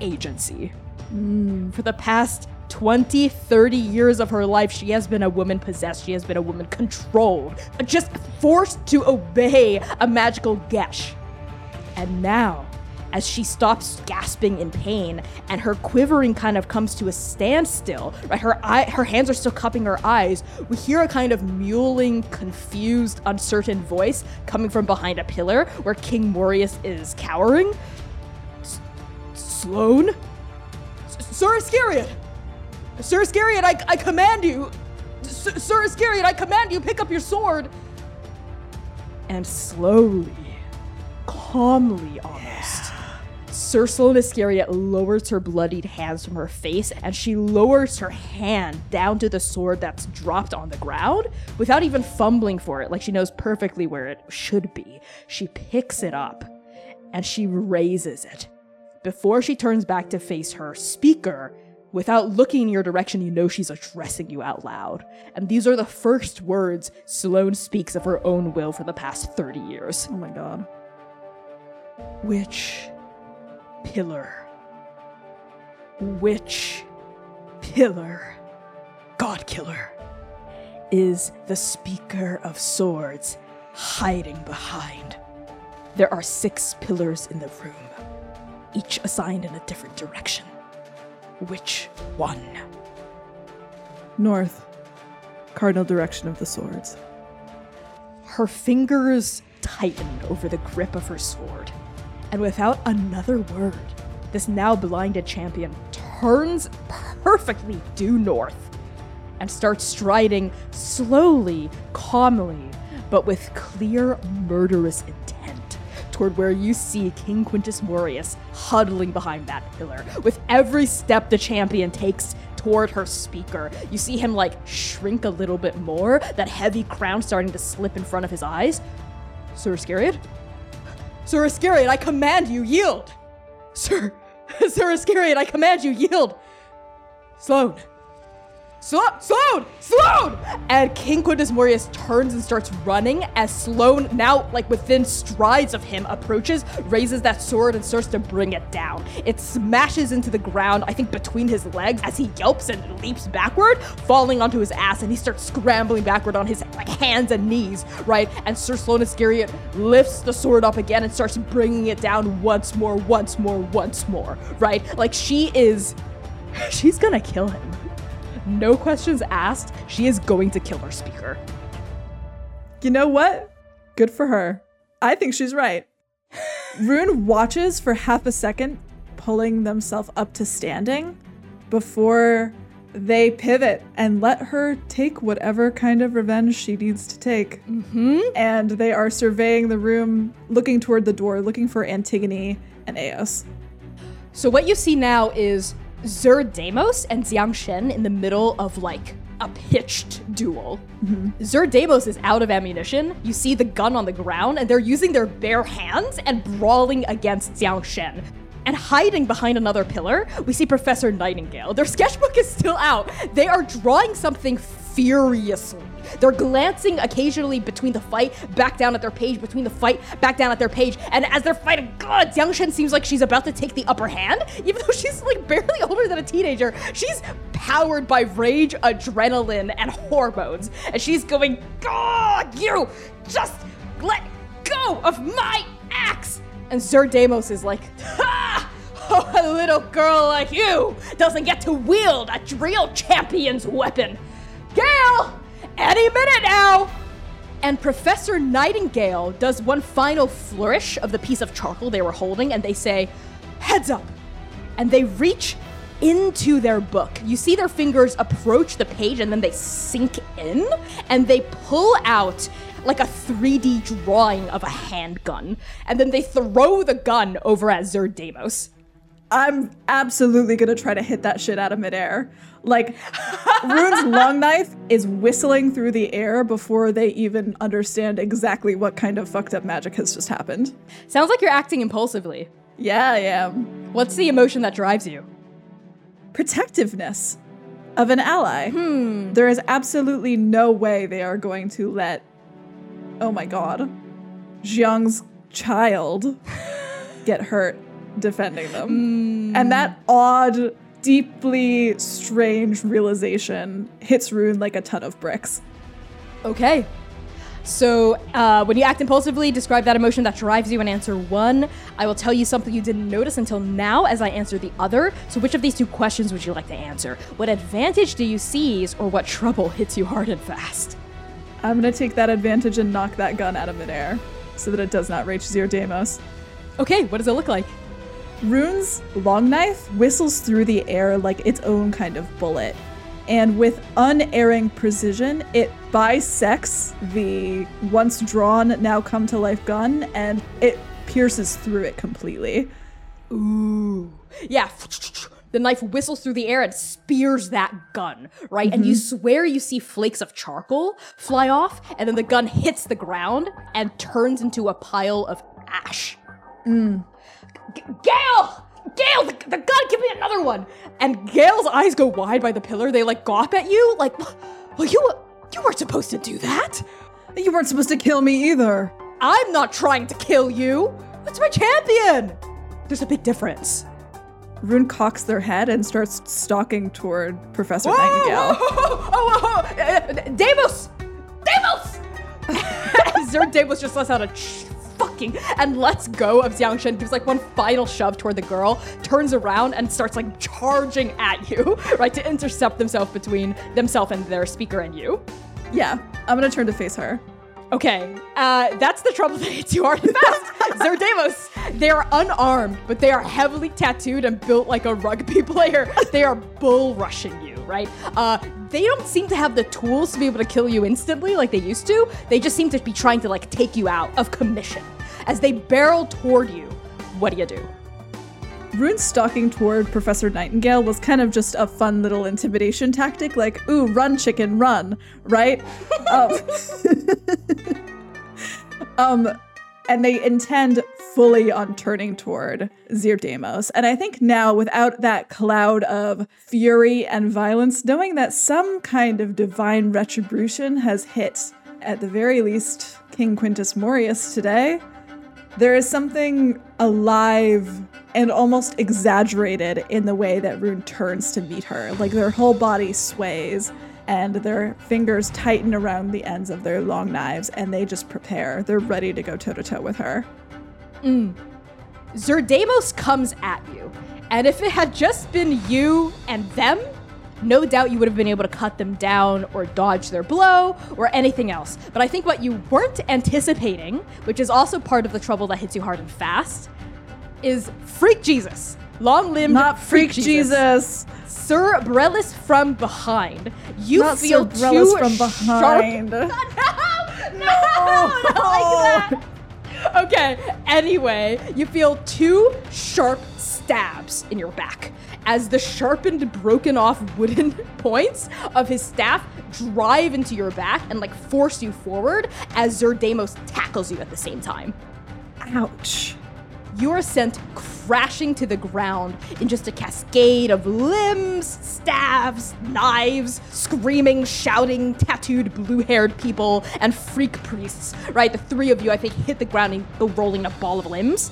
agency. Hmm. For the past 20, 30 years of her life, she has been a woman possessed. She has been a woman controlled, just forced to obey a magical geas. And now, as she stops gasping in pain and her quivering kind of comes to a standstill, right? Her eye, her hands are still cupping her eyes. We hear a kind of mewling, confused, uncertain voice coming from behind a pillar where King Morius is cowering. S- Sloane? S- Sir Iscariot! Sir Iscariot, I, I command you! S- Sir Iscariot, I command you, pick up your sword! And slowly, calmly almost, Sir Sloane Iscariot lowers her bloodied hands from her face and she lowers her hand down to the sword that's dropped on the ground without even fumbling for it, like she knows perfectly where it should be. She picks it up and she raises it. Before she turns back to face her speaker, without looking in your direction, you know she's addressing you out loud. And these are the first words Sloane speaks of her own will for the past 30 years. Oh my god. Which pillar? Which pillar, God Killer, is the Speaker of Swords hiding behind? There are six pillars in the room, each assigned in a different direction. Which one? North. Cardinal direction of the swords. Her fingers tighten over the grip of her sword, and without another word, this now blinded champion turns perfectly due north and starts striding slowly, calmly, but with clear murderous intent toward where you see King Quintus Morius huddling behind that pillar. With every step the champion takes toward her speaker, you see him like shrink a little bit more, that heavy crown starting to slip in front of his eyes. Sir Iscariot? Sir Iscariot, I command you, yield! Sir, (laughs) Sir Iscariot, I command you, yield! Sloan! Sloan! Sloan! Sloan! And King Quintus Morius turns and starts running as Sloan, now like within strides of him, approaches, raises that sword, and starts to bring it down. It smashes into the ground, I think between his legs, as he yelps and leaps backward, falling onto his ass, and he starts scrambling backward on his like hands and knees, right? And Sir Sloan Iscariot lifts the sword up again and starts bringing it down once more, once more, once more, right? Like she is, (laughs) she's gonna kill him no questions asked, she is going to kill her speaker. You know what? Good for her. I think she's right. (laughs) Rune watches for half a second, pulling themselves up to standing before they pivot and let her take whatever kind of revenge she needs to take. Mm-hmm. And they are surveying the room, looking toward the door, looking for Antigone and Eos. So what you see now is Zur Deimos and Jiang Shen in the middle of like a pitched duel. mm Zur Deimos is out of ammunition. You see the gun on the ground, and they're using their bare hands and brawling against Jiang Shen. And hiding behind another pillar, we see Professor Nightingale. Their sketchbook is still out. They are drawing something furiously. They're glancing occasionally between the fight, back down at their page, between the fight, back down at their page. And as they're fighting, God, Jiang Shen seems like she's about to take the upper hand, (laughs) even though she's like barely older than a teenager. She's powered by rage, adrenaline, and hormones. And she's going, God, you just let go of my axe. And Zur Deimos is like, ha! Oh, a little girl like you doesn't get to wield a real champion's weapon. Gale, any minute now! And Professor Nightingale does one final flourish of the piece of charcoal they were holding, and they say, Heads up! And they reach into their book. You see their fingers approach the page and then they sink in, and they pull out like a 3D drawing of a handgun, and then they throw the gun over at Zur Deimos. I'm absolutely gonna try to hit that shit out of midair. Like, Rune's (laughs) long knife is whistling through the air before they even understand exactly what kind of fucked up magic has just happened. Sounds like you're acting impulsively. Yeah, I am. What's the emotion that drives you? Protectiveness of an ally. Hmm. There is absolutely no way they are going to let, oh my god, Jiang's child (laughs) get hurt defending them. Mm. And that odd, deeply strange realization hits Rune like a ton of bricks. Okay. So, uh, when you act impulsively, describe that emotion that drives you and answer one. I will tell you something you didn't notice until now as I answer the other. So, which of these two questions would you like to answer? What advantage do you seize, or what trouble hits you hard and fast? I'm gonna take that advantage and knock that gun out of midair so that it does not reach Zero Deimos. Okay, what does it look like? Rune's long knife whistles through the air like its own kind of bullet. And with unerring precision, it bisects the once drawn, now come to life gun and it pierces through it completely. Ooh. Yeah. (sniffs) The knife whistles through the air and spears that gun, right? Mm-hmm. And you swear you see flakes of charcoal fly off, and then the gun hits the ground and turns into a pile of ash. Mm. G- Gale! Gale, the, the gun, give me another one! And Gale's eyes go wide by the pillar. They like gawp at you, like, well, you, you weren't supposed to do that. You weren't supposed to kill me either. I'm not trying to kill you. That's my champion. There's a big difference. Rune cocks their head and starts stalking toward Professor whoa, Nightingale. Whoa, whoa, whoa, uh, Deimos! Deimos! Zur Deimos just lets out a fucking and lets go of Jiang Shen, gives like one final shove toward the girl, turns around and starts like charging at you, (laughs) right, to intercept themselves between themselves and their speaker and you. Yeah, I'm gonna turn to face her. Okay, uh, that's the trouble that hits you hard and fast. Zur they are unarmed, but they are heavily tattooed and built like a rugby (laughs) player. They are bull rushing you, right? Uh, they don't seem to have the tools to be able to kill you instantly like they used to. They just seem to be trying to like take you out of commission. As they barrel toward you, what do you do? Rune stalking toward Professor Nightingale was kind of just a fun little intimidation tactic, like, ooh, run, chicken, run, right? (laughs) um, um, and they intend fully on turning toward Zirdamos. And I think now, without that cloud of fury and violence, knowing that some kind of divine retribution has hit, at the very least, King Quintus Morius today, there is something alive and almost exaggerated in the way that Rune turns to meet her. Like their whole body sways and their fingers tighten around the ends of their long knives and they just prepare. They're ready to go toe to toe with her. Mm. Zeerdamos comes at you, and if it had just been you and them, no doubt you would have been able to cut them down or dodge their blow or anything else. But I think what you weren't anticipating, which is also part of the trouble that hits you hard and fast, is Freak Jesus. Long limbed Not Freak Jesus. Sir Brellis from behind. You Not feel Sir Brellis two from behind. (laughs) Sharp- no, no, not like that. (laughs) Okay, anyway, you feel two sharp stabs in your back as the sharpened, broken off wooden (laughs) points of his staff drive into your back and like force you forward as Zeerdamos tackles you at the same time. Ouch. You are sent crashing to the ground in just a cascade of limbs, staves, knives, screaming, shouting, tattooed, blue haired people, and freak priests. Right? The three of you, I think, hit the ground and go rolling in a ball of limbs.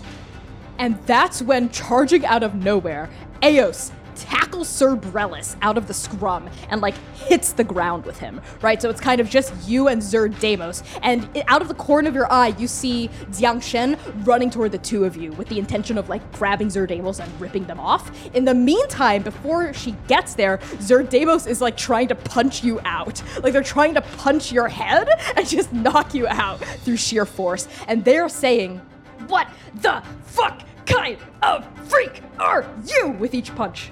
And that's when, charging out of nowhere, Eos tackles Sir Brellis out of the scrum and like hits the ground with him, right? So it's kind of just you and Zeerdamos. And out of the corner of your eye, you see Jiang Shen running toward the two of you with the intention of like grabbing Zeerdamos and ripping them off. In the meantime, before she gets there, Zeerdamos is like trying to punch you out. Like they're trying to punch your head and just knock you out through sheer force. And they're saying, What the fuck kind of freak are you? with each punch.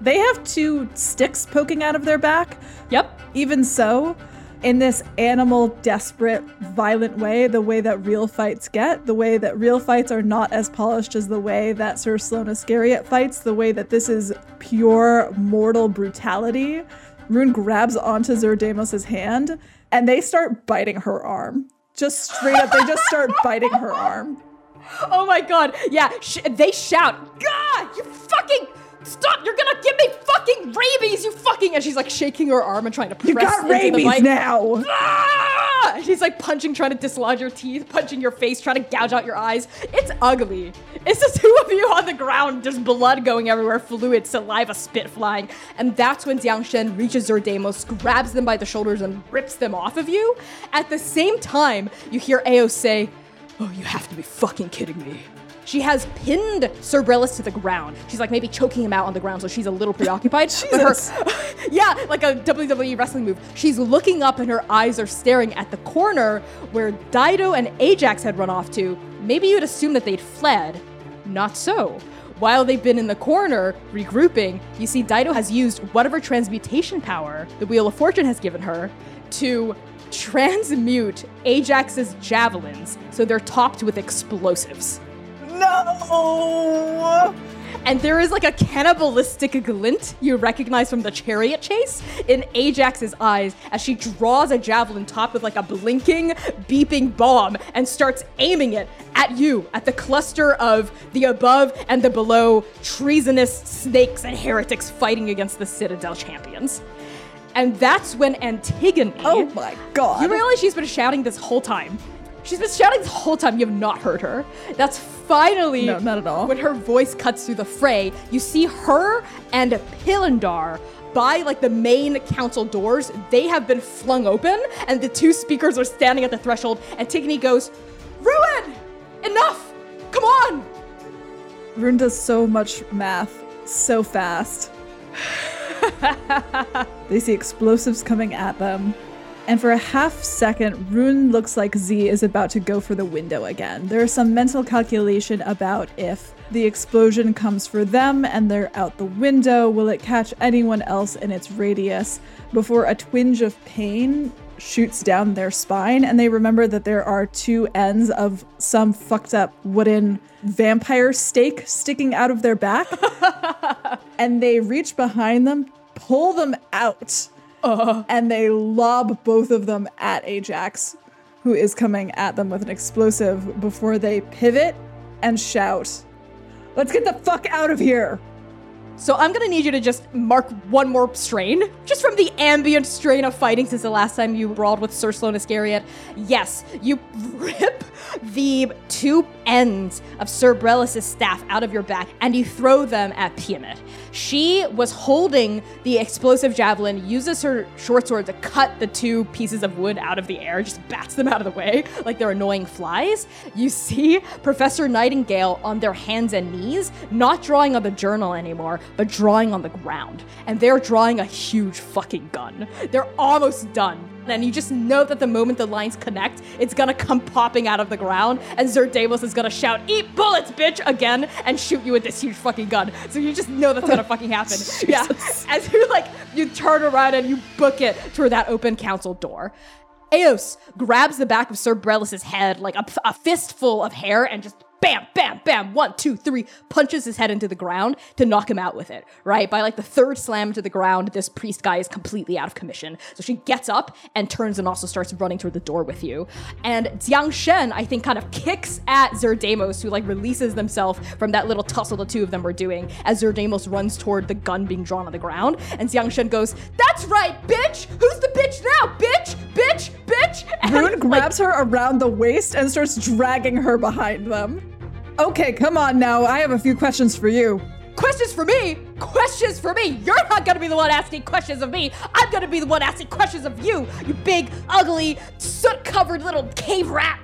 They have two sticks poking out of their back. Yep. Even so, in this animal, desperate, violent way, the way that real fights get, the way that real fights are not as polished as the way that Sir Sloan Iscariot fights, the way that this is pure mortal brutality, Rune grabs onto Zeerdamos' hand and they start biting her arm. Just straight up, they just start (laughs) biting her arm. Oh my god. Yeah, sh- they shout, God, you fucking stop! You're gonna give me fucking rabies, you fucking! And she's like shaking her arm and trying to press You got rabies now. Ah! She's like punching, trying to dislodge your teeth, punching your face, trying to gouge out your eyes. It's ugly. It's the (laughs) two of you on the ground, just blood going everywhere, fluid, saliva, spit flying. And that's when Jiang Shen reaches Zeerdamos, grabs them by the shoulders, and rips them off of you. At the same time, you hear Eos say, Oh, you have to be fucking kidding me. She has pinned Sir to the ground. She's like maybe choking him out on the ground, so she's a little preoccupied. (laughs) But her- Jesus. (laughs) yeah, like a WWE wrestling move. She's looking up and her eyes are staring at the corner where Dido and Ajax had run off to. Maybe you'd assume that they'd fled. Not so. While they've been in the corner, regrouping, you see Dido has used whatever transmutation power the Wheel of Fortune has given her to transmute Ajax's javelins so they're topped with explosives. No! And there is like a cannibalistic glint you recognize from the chariot chase in Ajax's eyes as she draws a javelin topped with like a blinking, beeping bomb and starts aiming it at you, at the cluster of the above and the below treasonous snakes and heretics fighting against the Citadel champions. And that's when Antigone. Oh my god. You realize she's been shouting this whole time. She's been shouting this whole time. You have not heard her. That's finally No, not at all. when her voice cuts through the fray. You see her and Pilindar by like the main council doors. They have been flung open, and the two speakers are standing at the threshold. And Antigone goes, "Ruin, enough! Come on!" Rune does so much math so fast. (laughs) they see explosives coming at them. And for a half second, Rune looks like Z is about to go for the window again. There is some mental calculation about if the explosion comes for them and they're out the window, will it catch anyone else in its radius before a twinge of pain shoots down their spine and they remember that there are two ends of some fucked up wooden vampire stake sticking out of their back. (laughs) and they reach behind them, pull them out, (laughs) and they lob both of them at Ajax, who is coming at them with an explosive before they pivot and shout, Let's get the fuck out of here! So I'm gonna need you to just mark one more strain, just from the ambient strain of fighting since the last time you brawled with Sir Sloan Iscariot. Yes, you (laughs) rip the two ends of Sir Brelis' staff out of your back and you throw them at Piamet. She was holding the explosive javelin, uses her short sword to cut the two pieces of wood out of the air, just bats them out of the way like they're annoying flies. You see Professor Nightingale on their hands and knees, not drawing on the journal anymore, but drawing on the ground. And they're drawing a huge fucking gun. They're almost done. And you just know that the moment the lines connect, it's gonna come popping out of the ground, and Zerdamos is gonna shout, Eat bullets, bitch! again, and shoot you with this huge fucking gun. So you just know that's gonna fucking happen. (laughs) yeah. As you like, you turn around and you book it toward that open council door. Eos grabs the back of Sir Brelis' head like a, a fistful of hair and just bam, bam, bam, one, two, three, punches his head into the ground to knock him out with it, right? By like the third slam to the ground, this priest guy is completely out of commission. So she gets up and turns and also starts running toward the door with you. And Jiang Shen, I think, kind of kicks at Zerdamos, who like releases themselves from that little tussle the two of them were doing as Zerdamos runs toward the gun being drawn on the ground. And Jiang Shen goes, That's right, bitch! Who's the bitch now? Bitch! Bitch! Bitch! And, Rune like, grabs her around the waist and starts dragging her behind them. Okay, come on now. I have a few questions for you. Questions for me? Questions for me? You're not gonna be the one asking questions of me. I'm gonna be the one asking questions of you, you big, ugly, soot covered little cave rat.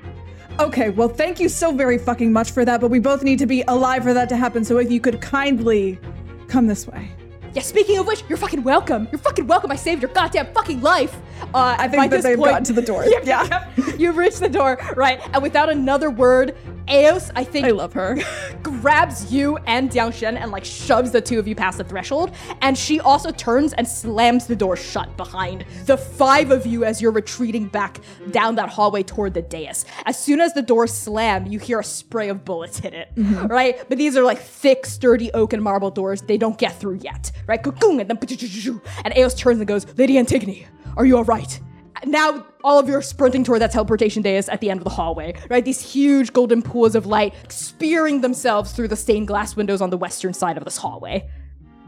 Okay, well, thank you so very fucking much for that, but we both need to be alive for that to happen, so if you could kindly come this way. Yeah, speaking of which, you're fucking welcome. You're fucking welcome. I saved your goddamn fucking life. Uh, I think that they've point- gotten to the door. (laughs) Yeah, Yeah. (laughs) yeah. You've reached the door, right? And without another word, Eos, I think, I love her. (laughs) grabs you and Jiang Shen and like shoves the two of you past the threshold. And she also turns and slams the door shut behind the five of you as you're retreating back down that hallway toward the dais. As soon as the door slam, you hear a spray of bullets hit it, mm-hmm. right? But these are like thick, sturdy oak and marble doors. They don't get through yet, right? And then (laughs) and Eos turns and goes, Lady Antigone, are you all right? Now all of you are sprinting toward that teleportation dais at the end of the hallway, right? These huge golden pools of light spearing themselves through the stained glass windows on the western side of this hallway.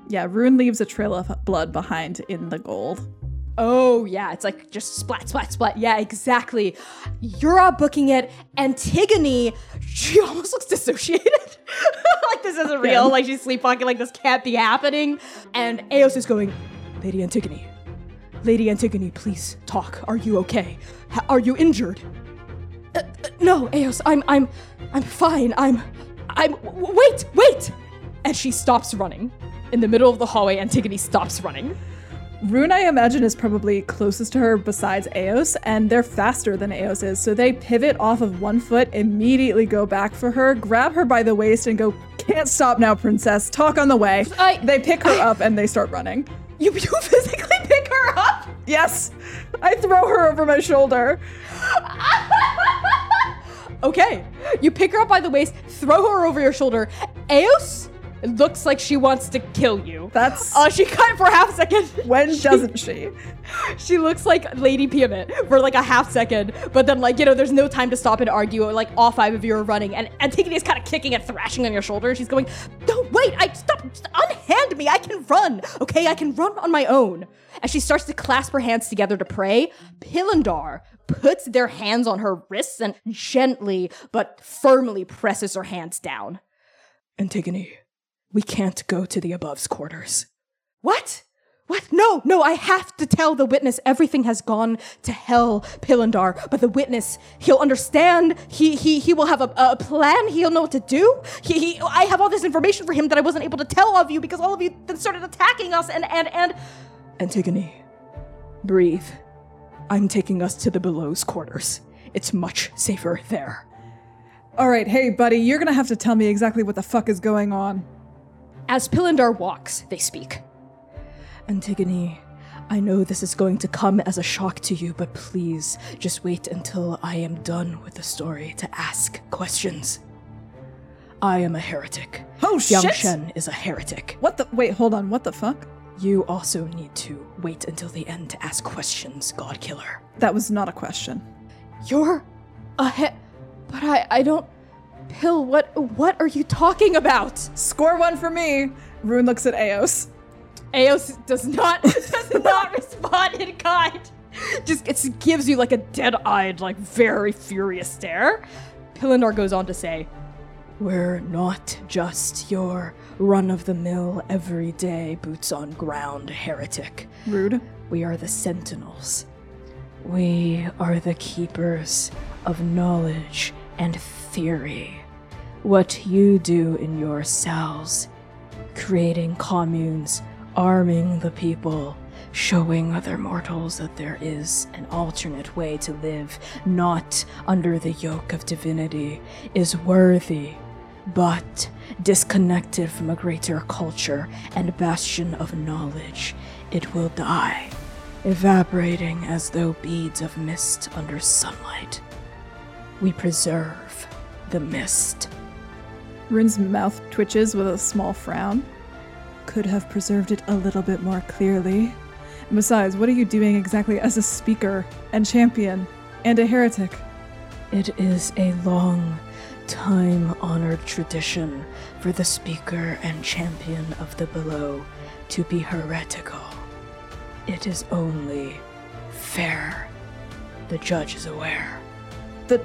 Yeah, Rune leaves a trail of blood behind in the gold. Oh, yeah, it's like just splat, splat, splat. Yeah, exactly. You're all booking it. Antigone, she (laughs) almost looks dissociated. (laughs) like this isn't real. Like she's sleepwalking, like this can't be happening. And Eos is going, Lady Antigone, Lady Antigone, please talk. Are you okay? H- are you injured? "Uh, uh, no, Eos, I'm, I'm, I'm fine. I'm, I'm. w- Wait, wait! And she stops running. In the middle of the hallway, Antigone stops running. Rune, I imagine, is probably closest to her besides Eos, and they're faster than Eos is. So they pivot off of one foot, immediately go back for her, grab her by the waist, and go, Can't stop now, princess. Talk on the way. I- they pick her up and they start running. You, you (laughs) physically pick her up? Yes! I throw her over my shoulder. (laughs) Okay. You pick her up by the waist, throw her over your shoulder. Eos it looks like she wants to kill you. That's. Uh, she cut for a half second. when (laughs) doesn't she? (laughs) She looks like Lady Piamet for like a half second, but then like you know, there's no time to stop and argue. Like all five of you are running, and Antigone is kind of kicking and thrashing on your shoulder. She's going, "No, wait! I stop! Just unhand me! I can run. Okay, I can run on my own." As she starts to clasp her hands together to pray, Pilindar puts their hands on her wrists and gently but firmly presses her hands down. Antigone, we can't go to the above's quarters. What? What? No, no, I have to tell the witness everything has gone to hell, Pilindar. But the witness, he'll understand. He he he will have a, a plan. He'll know what to do. He, he I have all this information for him that I wasn't able to tell all of you because all of you then started attacking us and and and Antigone, breathe. I'm taking us to the below's quarters. It's much safer there. All right, hey, buddy, you're gonna have to tell me exactly what the fuck is going on. As Pilindar walks, they speak. Antigone, I know this is going to come as a shock to you, but please just wait until I am done with the story to ask questions. I am a heretic. Oh, Jiang shit! Shen is a heretic. What the? Wait, hold on. What the fuck? You also need to wait until the end to ask questions, God Killer. That was not a question. You're a he- But I, I don't. Pill, what, what are you talking about? Score one for me. Rune looks at Eos. Eos does not (laughs) does not respond in kind. Just it gives you like a dead-eyed, like very furious stare. Pilindar goes on to say, We're not just your run of the mill, everyday, boots on ground heretic. Rude. We are the sentinels. We are the keepers of knowledge and theory. What you do in your cells, creating communes, arming the people, showing other mortals that there is an alternate way to live, not under the yoke of divinity, is worthy, but disconnected from a greater culture and bastion of knowledge, it will die, evaporating as though beads of mist under sunlight. We preserve the mist. Rune's mouth twitches with a small frown. Could have preserved it a little bit more clearly. And besides, what are you doing exactly as a speaker and champion and a heretic? It is a long, time honored tradition for the speaker and champion of the below to be heretical. It is only fair. The judge is aware. The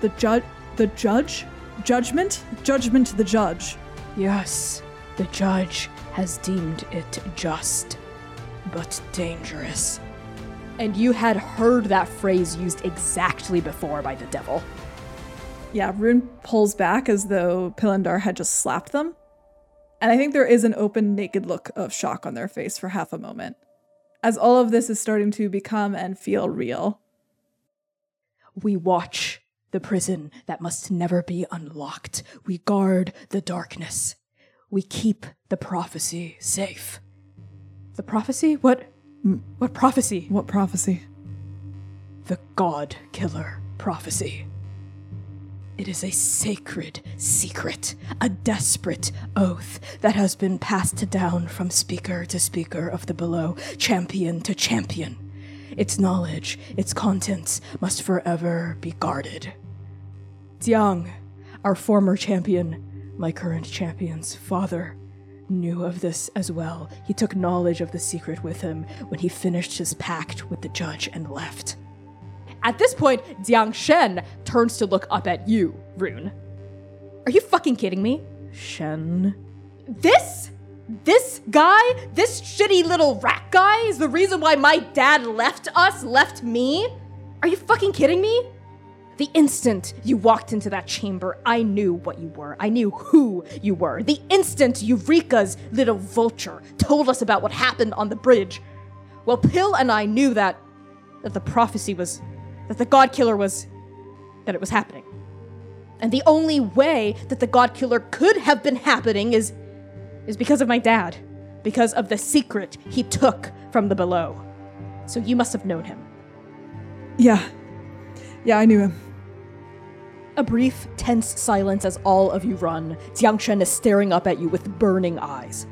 the judge the judge? Judgment? Judgment to the judge. Yes, the judge has deemed it just, but dangerous. and you had heard that phrase used exactly before by the devil. Yeah, Rune pulls back as though Pilindar had just slapped them. And I think there is an open, naked look of shock on their face for half a moment, as all of this is starting to become and feel real. We watch the prison that must never be unlocked. We guard the darkness. We keep the prophecy safe. The prophecy? What? What prophecy? What prophecy? The God Killer prophecy. It is a sacred secret, a desperate oath that has been passed down from speaker to speaker of the below, champion to champion. Its knowledge, its contents must forever be guarded. Jiang, our former champion, my current champion's father, knew of this as well. He took knowledge of the secret with him when he finished his pact with the judge and left. At this point, Jiang Shen turns to look up at you, Rune. Are you fucking kidding me? Shen? This? This guy? This shitty little rat guy is the reason why my dad left us, left me? Are you fucking kidding me? The instant you walked into that chamber, I knew what you were. I knew who you were. The instant Eureka's little vulture told us about what happened on the bridge, well, Pill and I knew that that the prophecy was that the God Killer was that it was happening. And the only way that the God Killer could have been happening is is because of my dad, because of the secret he took from the below. So you must have known him. Yeah. Yeah, I knew him. A brief, tense silence as all of you run. Jiangshen is staring up at you with burning eyes.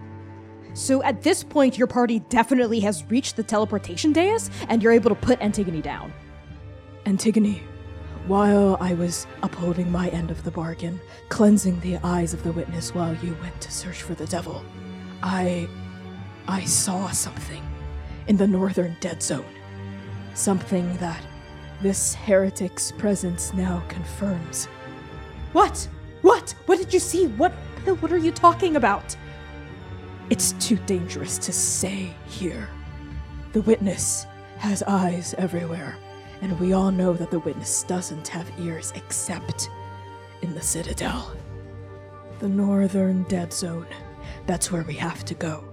So at this point, your party definitely has reached the teleportation dais, and you're able to put Antigone down. Antigone, while I was upholding my end of the bargain, cleansing the eyes of the witness while you went to search for the devil, I. I saw something in the northern dead zone. Something that this heretic's presence now confirms. What? What? What did you see? What? What are you talking about? It's too dangerous to say here. The witness has eyes everywhere, and we all know that the witness doesn't have ears except in the Citadel. The northern dead zone. That's where we have to go.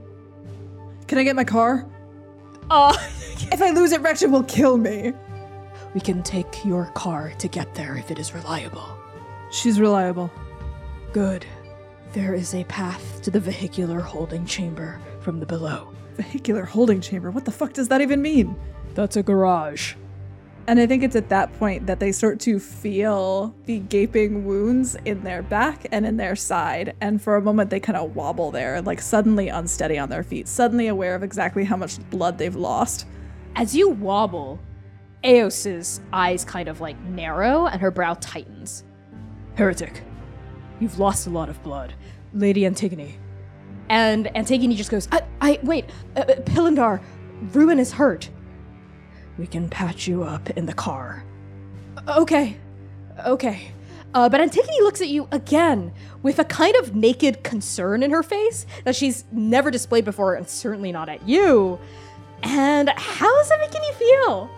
Can I get my car? Uh, (laughs) If I lose it, Rection will kill me. We can take your car to get there if it is reliable. She's reliable. Good. There is a path to the vehicular holding chamber from the below. Vehicular holding chamber. What the fuck does that even mean? That's a garage. And I think it's at that point that they start to feel the gaping wounds in their back and in their side. And for a moment, they kind of wobble there, like suddenly unsteady on their feet, suddenly aware of exactly how much blood they've lost. as you wobble, Eos's eyes kind of like narrow and her brow tightens. Heretic, you've lost a lot of blood. Lady Antigone, And Antigone just goes, I, I wait, uh, uh, Pilindar, Rune is hurt. We can patch you up in the car. Okay, okay. Uh, but Antigone looks at you again with a kind of naked concern in her face that she's never displayed before, and certainly not at you. And how is it making you feel?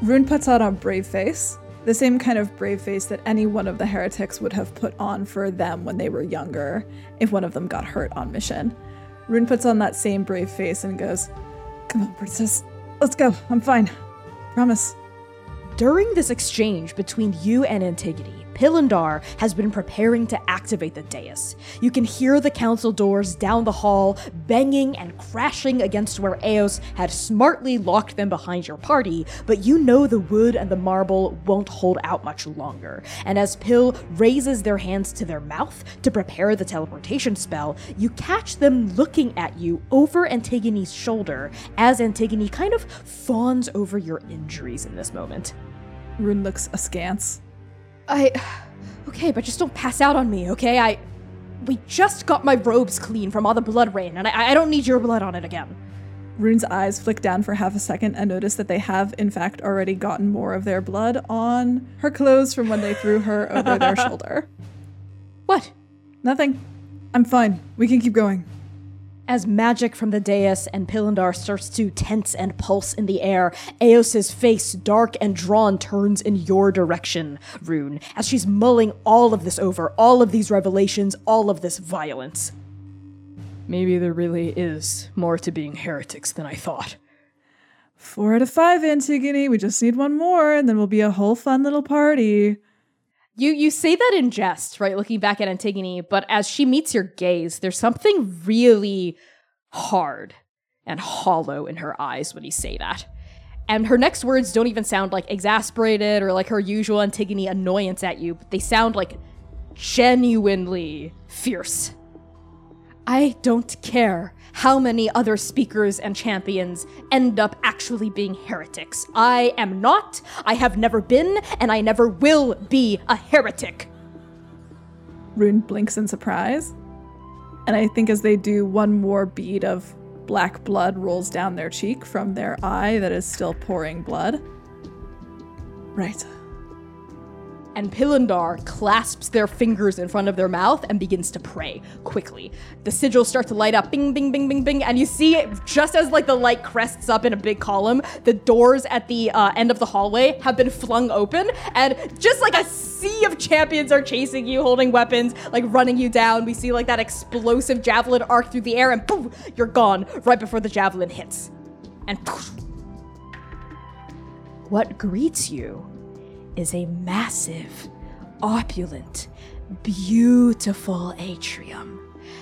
Rune puts on a brave face, the same kind of brave face that any one of the heretics would have put on for them when they were younger, if one of them got hurt on mission. Rune puts on that same brave face and goes, Come on, princess, let's go. I'm fine. Promise. During this exchange between you and Antigone, Pilindar has been preparing to activate the dais. You can hear the council doors down the hall banging and crashing against where Eos had smartly locked them behind your party, but you know the wood and the marble won't hold out much longer. And as Pill raises their hands to their mouth to prepare the teleportation spell, you catch them looking at you over Antigone's shoulder as Antigone kind of fawns over your injuries in this moment. Rune looks askance. I. Okay, but just don't pass out on me, okay? I. We just got my robes clean from all the blood rain, and I, I don't need your blood on it again. Rune's eyes flick down for half a second and notice that they have, in fact, already gotten more of their blood on her clothes from when they threw her over their (laughs) shoulder. What? Nothing. I'm fine. We can keep going. As magic from the dais and Pilindar starts to tense and pulse in the air, Eos's face, dark and drawn, turns in your direction, Rune, as she's mulling all of this over, all of these revelations, all of this violence. Maybe there really is more to being heretics than I thought. Four out of five, Antigone. We just need one more, and then we'll be a whole fun little party. You you say that in jest, right? Looking back at Antigone, but as she meets your gaze, there's something really hard and hollow in her eyes when you say that. And her next words don't even sound like exasperated or like her usual Antigone annoyance at you, but they sound like genuinely fierce. I don't care how many other speakers and champions end up actually being heretics. I am not, I have never been, and I never will be a heretic. Rune blinks in surprise. And I think as they do, one more bead of black blood rolls down their cheek from their eye that is still pouring blood. Right. And Pilindar clasps their fingers in front of their mouth and begins to pray quickly. The sigils start to light up, bing, bing, bing, bing, bing, and you see just as like the light crests up in a big column, the doors at the uh, end of the hallway have been flung open, and just like a sea of champions are chasing you, holding weapons, like running you down. We see like that explosive javelin arc through the air, and boom, you're gone right before the javelin hits. And poof, what greets you is a massive, opulent, beautiful atrium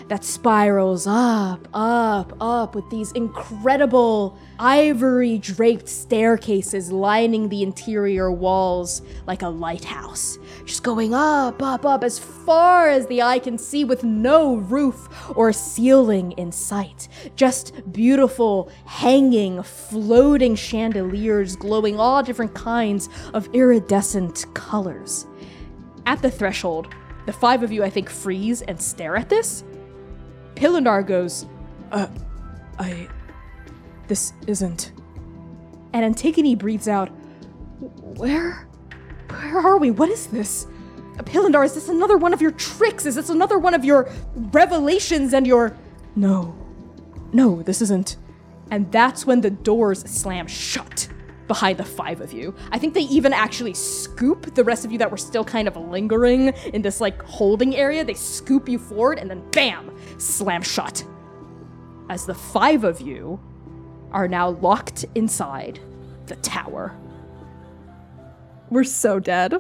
that spirals up, up, up with these incredible ivory draped staircases lining the interior walls like a lighthouse. Just going up, up, up as far as the eye can see with no roof or ceiling in sight. Just beautiful, hanging, floating chandeliers glowing all different kinds of iridescent colors. At the threshold, the five of you, I think, freeze and stare at this. Pilindar goes, Uh, I. This isn't. and Antigone breathes out, Where? Where are we? What is this? Pilindar, is this another one of your tricks? Is this another one of your revelations and your. No. No, this isn't. And that's when the doors slam shut behind the five of you. I think they even actually scoop the rest of you that were still kind of lingering in this like holding area. They scoop you forward and then bam, slam shut. As the five of you are now locked inside the tower. We're so dead.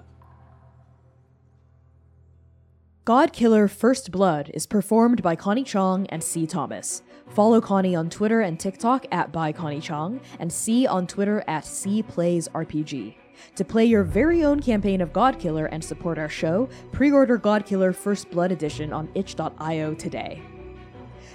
God Killer First Blood is performed by Connie Chang and Sea Thomas. Follow Connie on Twitter and TikTok at by Connie Chang, and Sea on Twitter at Sea Plays RPG. To play your very own campaign of Godkiller and support our show, pre order Godkiller First Blood Edition on itch.io today.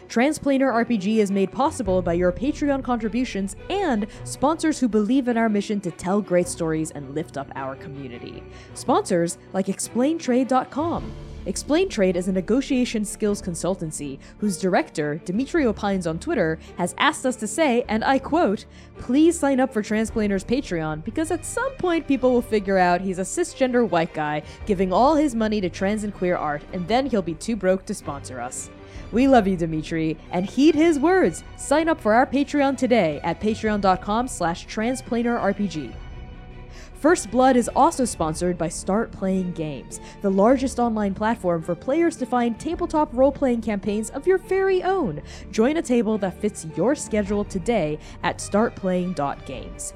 Transplanar RPG is made possible by your Patreon contributions and sponsors who believe in our mission to tell great stories and lift up our community. Sponsors like ExplainTrade.com. Explain Trade is a negotiation skills consultancy whose director, Dimitri Opines on Twitter, has asked us to say, and I quote, please sign up for Transplanar's Patreon because at some point people will figure out he's a cisgender white guy giving all his money to trans and queer art, and then he'll be too broke to sponsor us. We love you, Dimitri, and heed his words. Sign up for our Patreon today at patreon.com slash transplanarrpg. First Blood is also sponsored by Start Playing Games, the largest online platform for players to find tabletop role playing campaigns of your very own. Join a table that fits your schedule today at startplaying.games.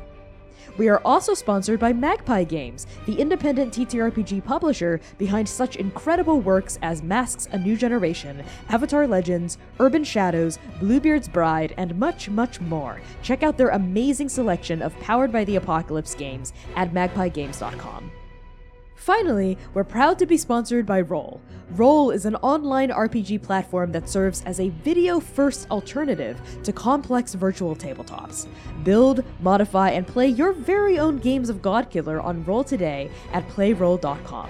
We are also sponsored by Magpie Games, the independent TTRPG publisher behind such incredible works as Masks A New Generation, Avatar Legends, Urban Shadows, Bluebeard's Bride, and much, much more. Check out their amazing selection of Powered by the Apocalypse games at magpiegames.com. Finally, we're proud to be sponsored by Role. Role is an online RPG platform that serves as a video first alternative to complex virtual tabletops. Build, modify, and play your very own games of Godkiller on Role today at playrole.com.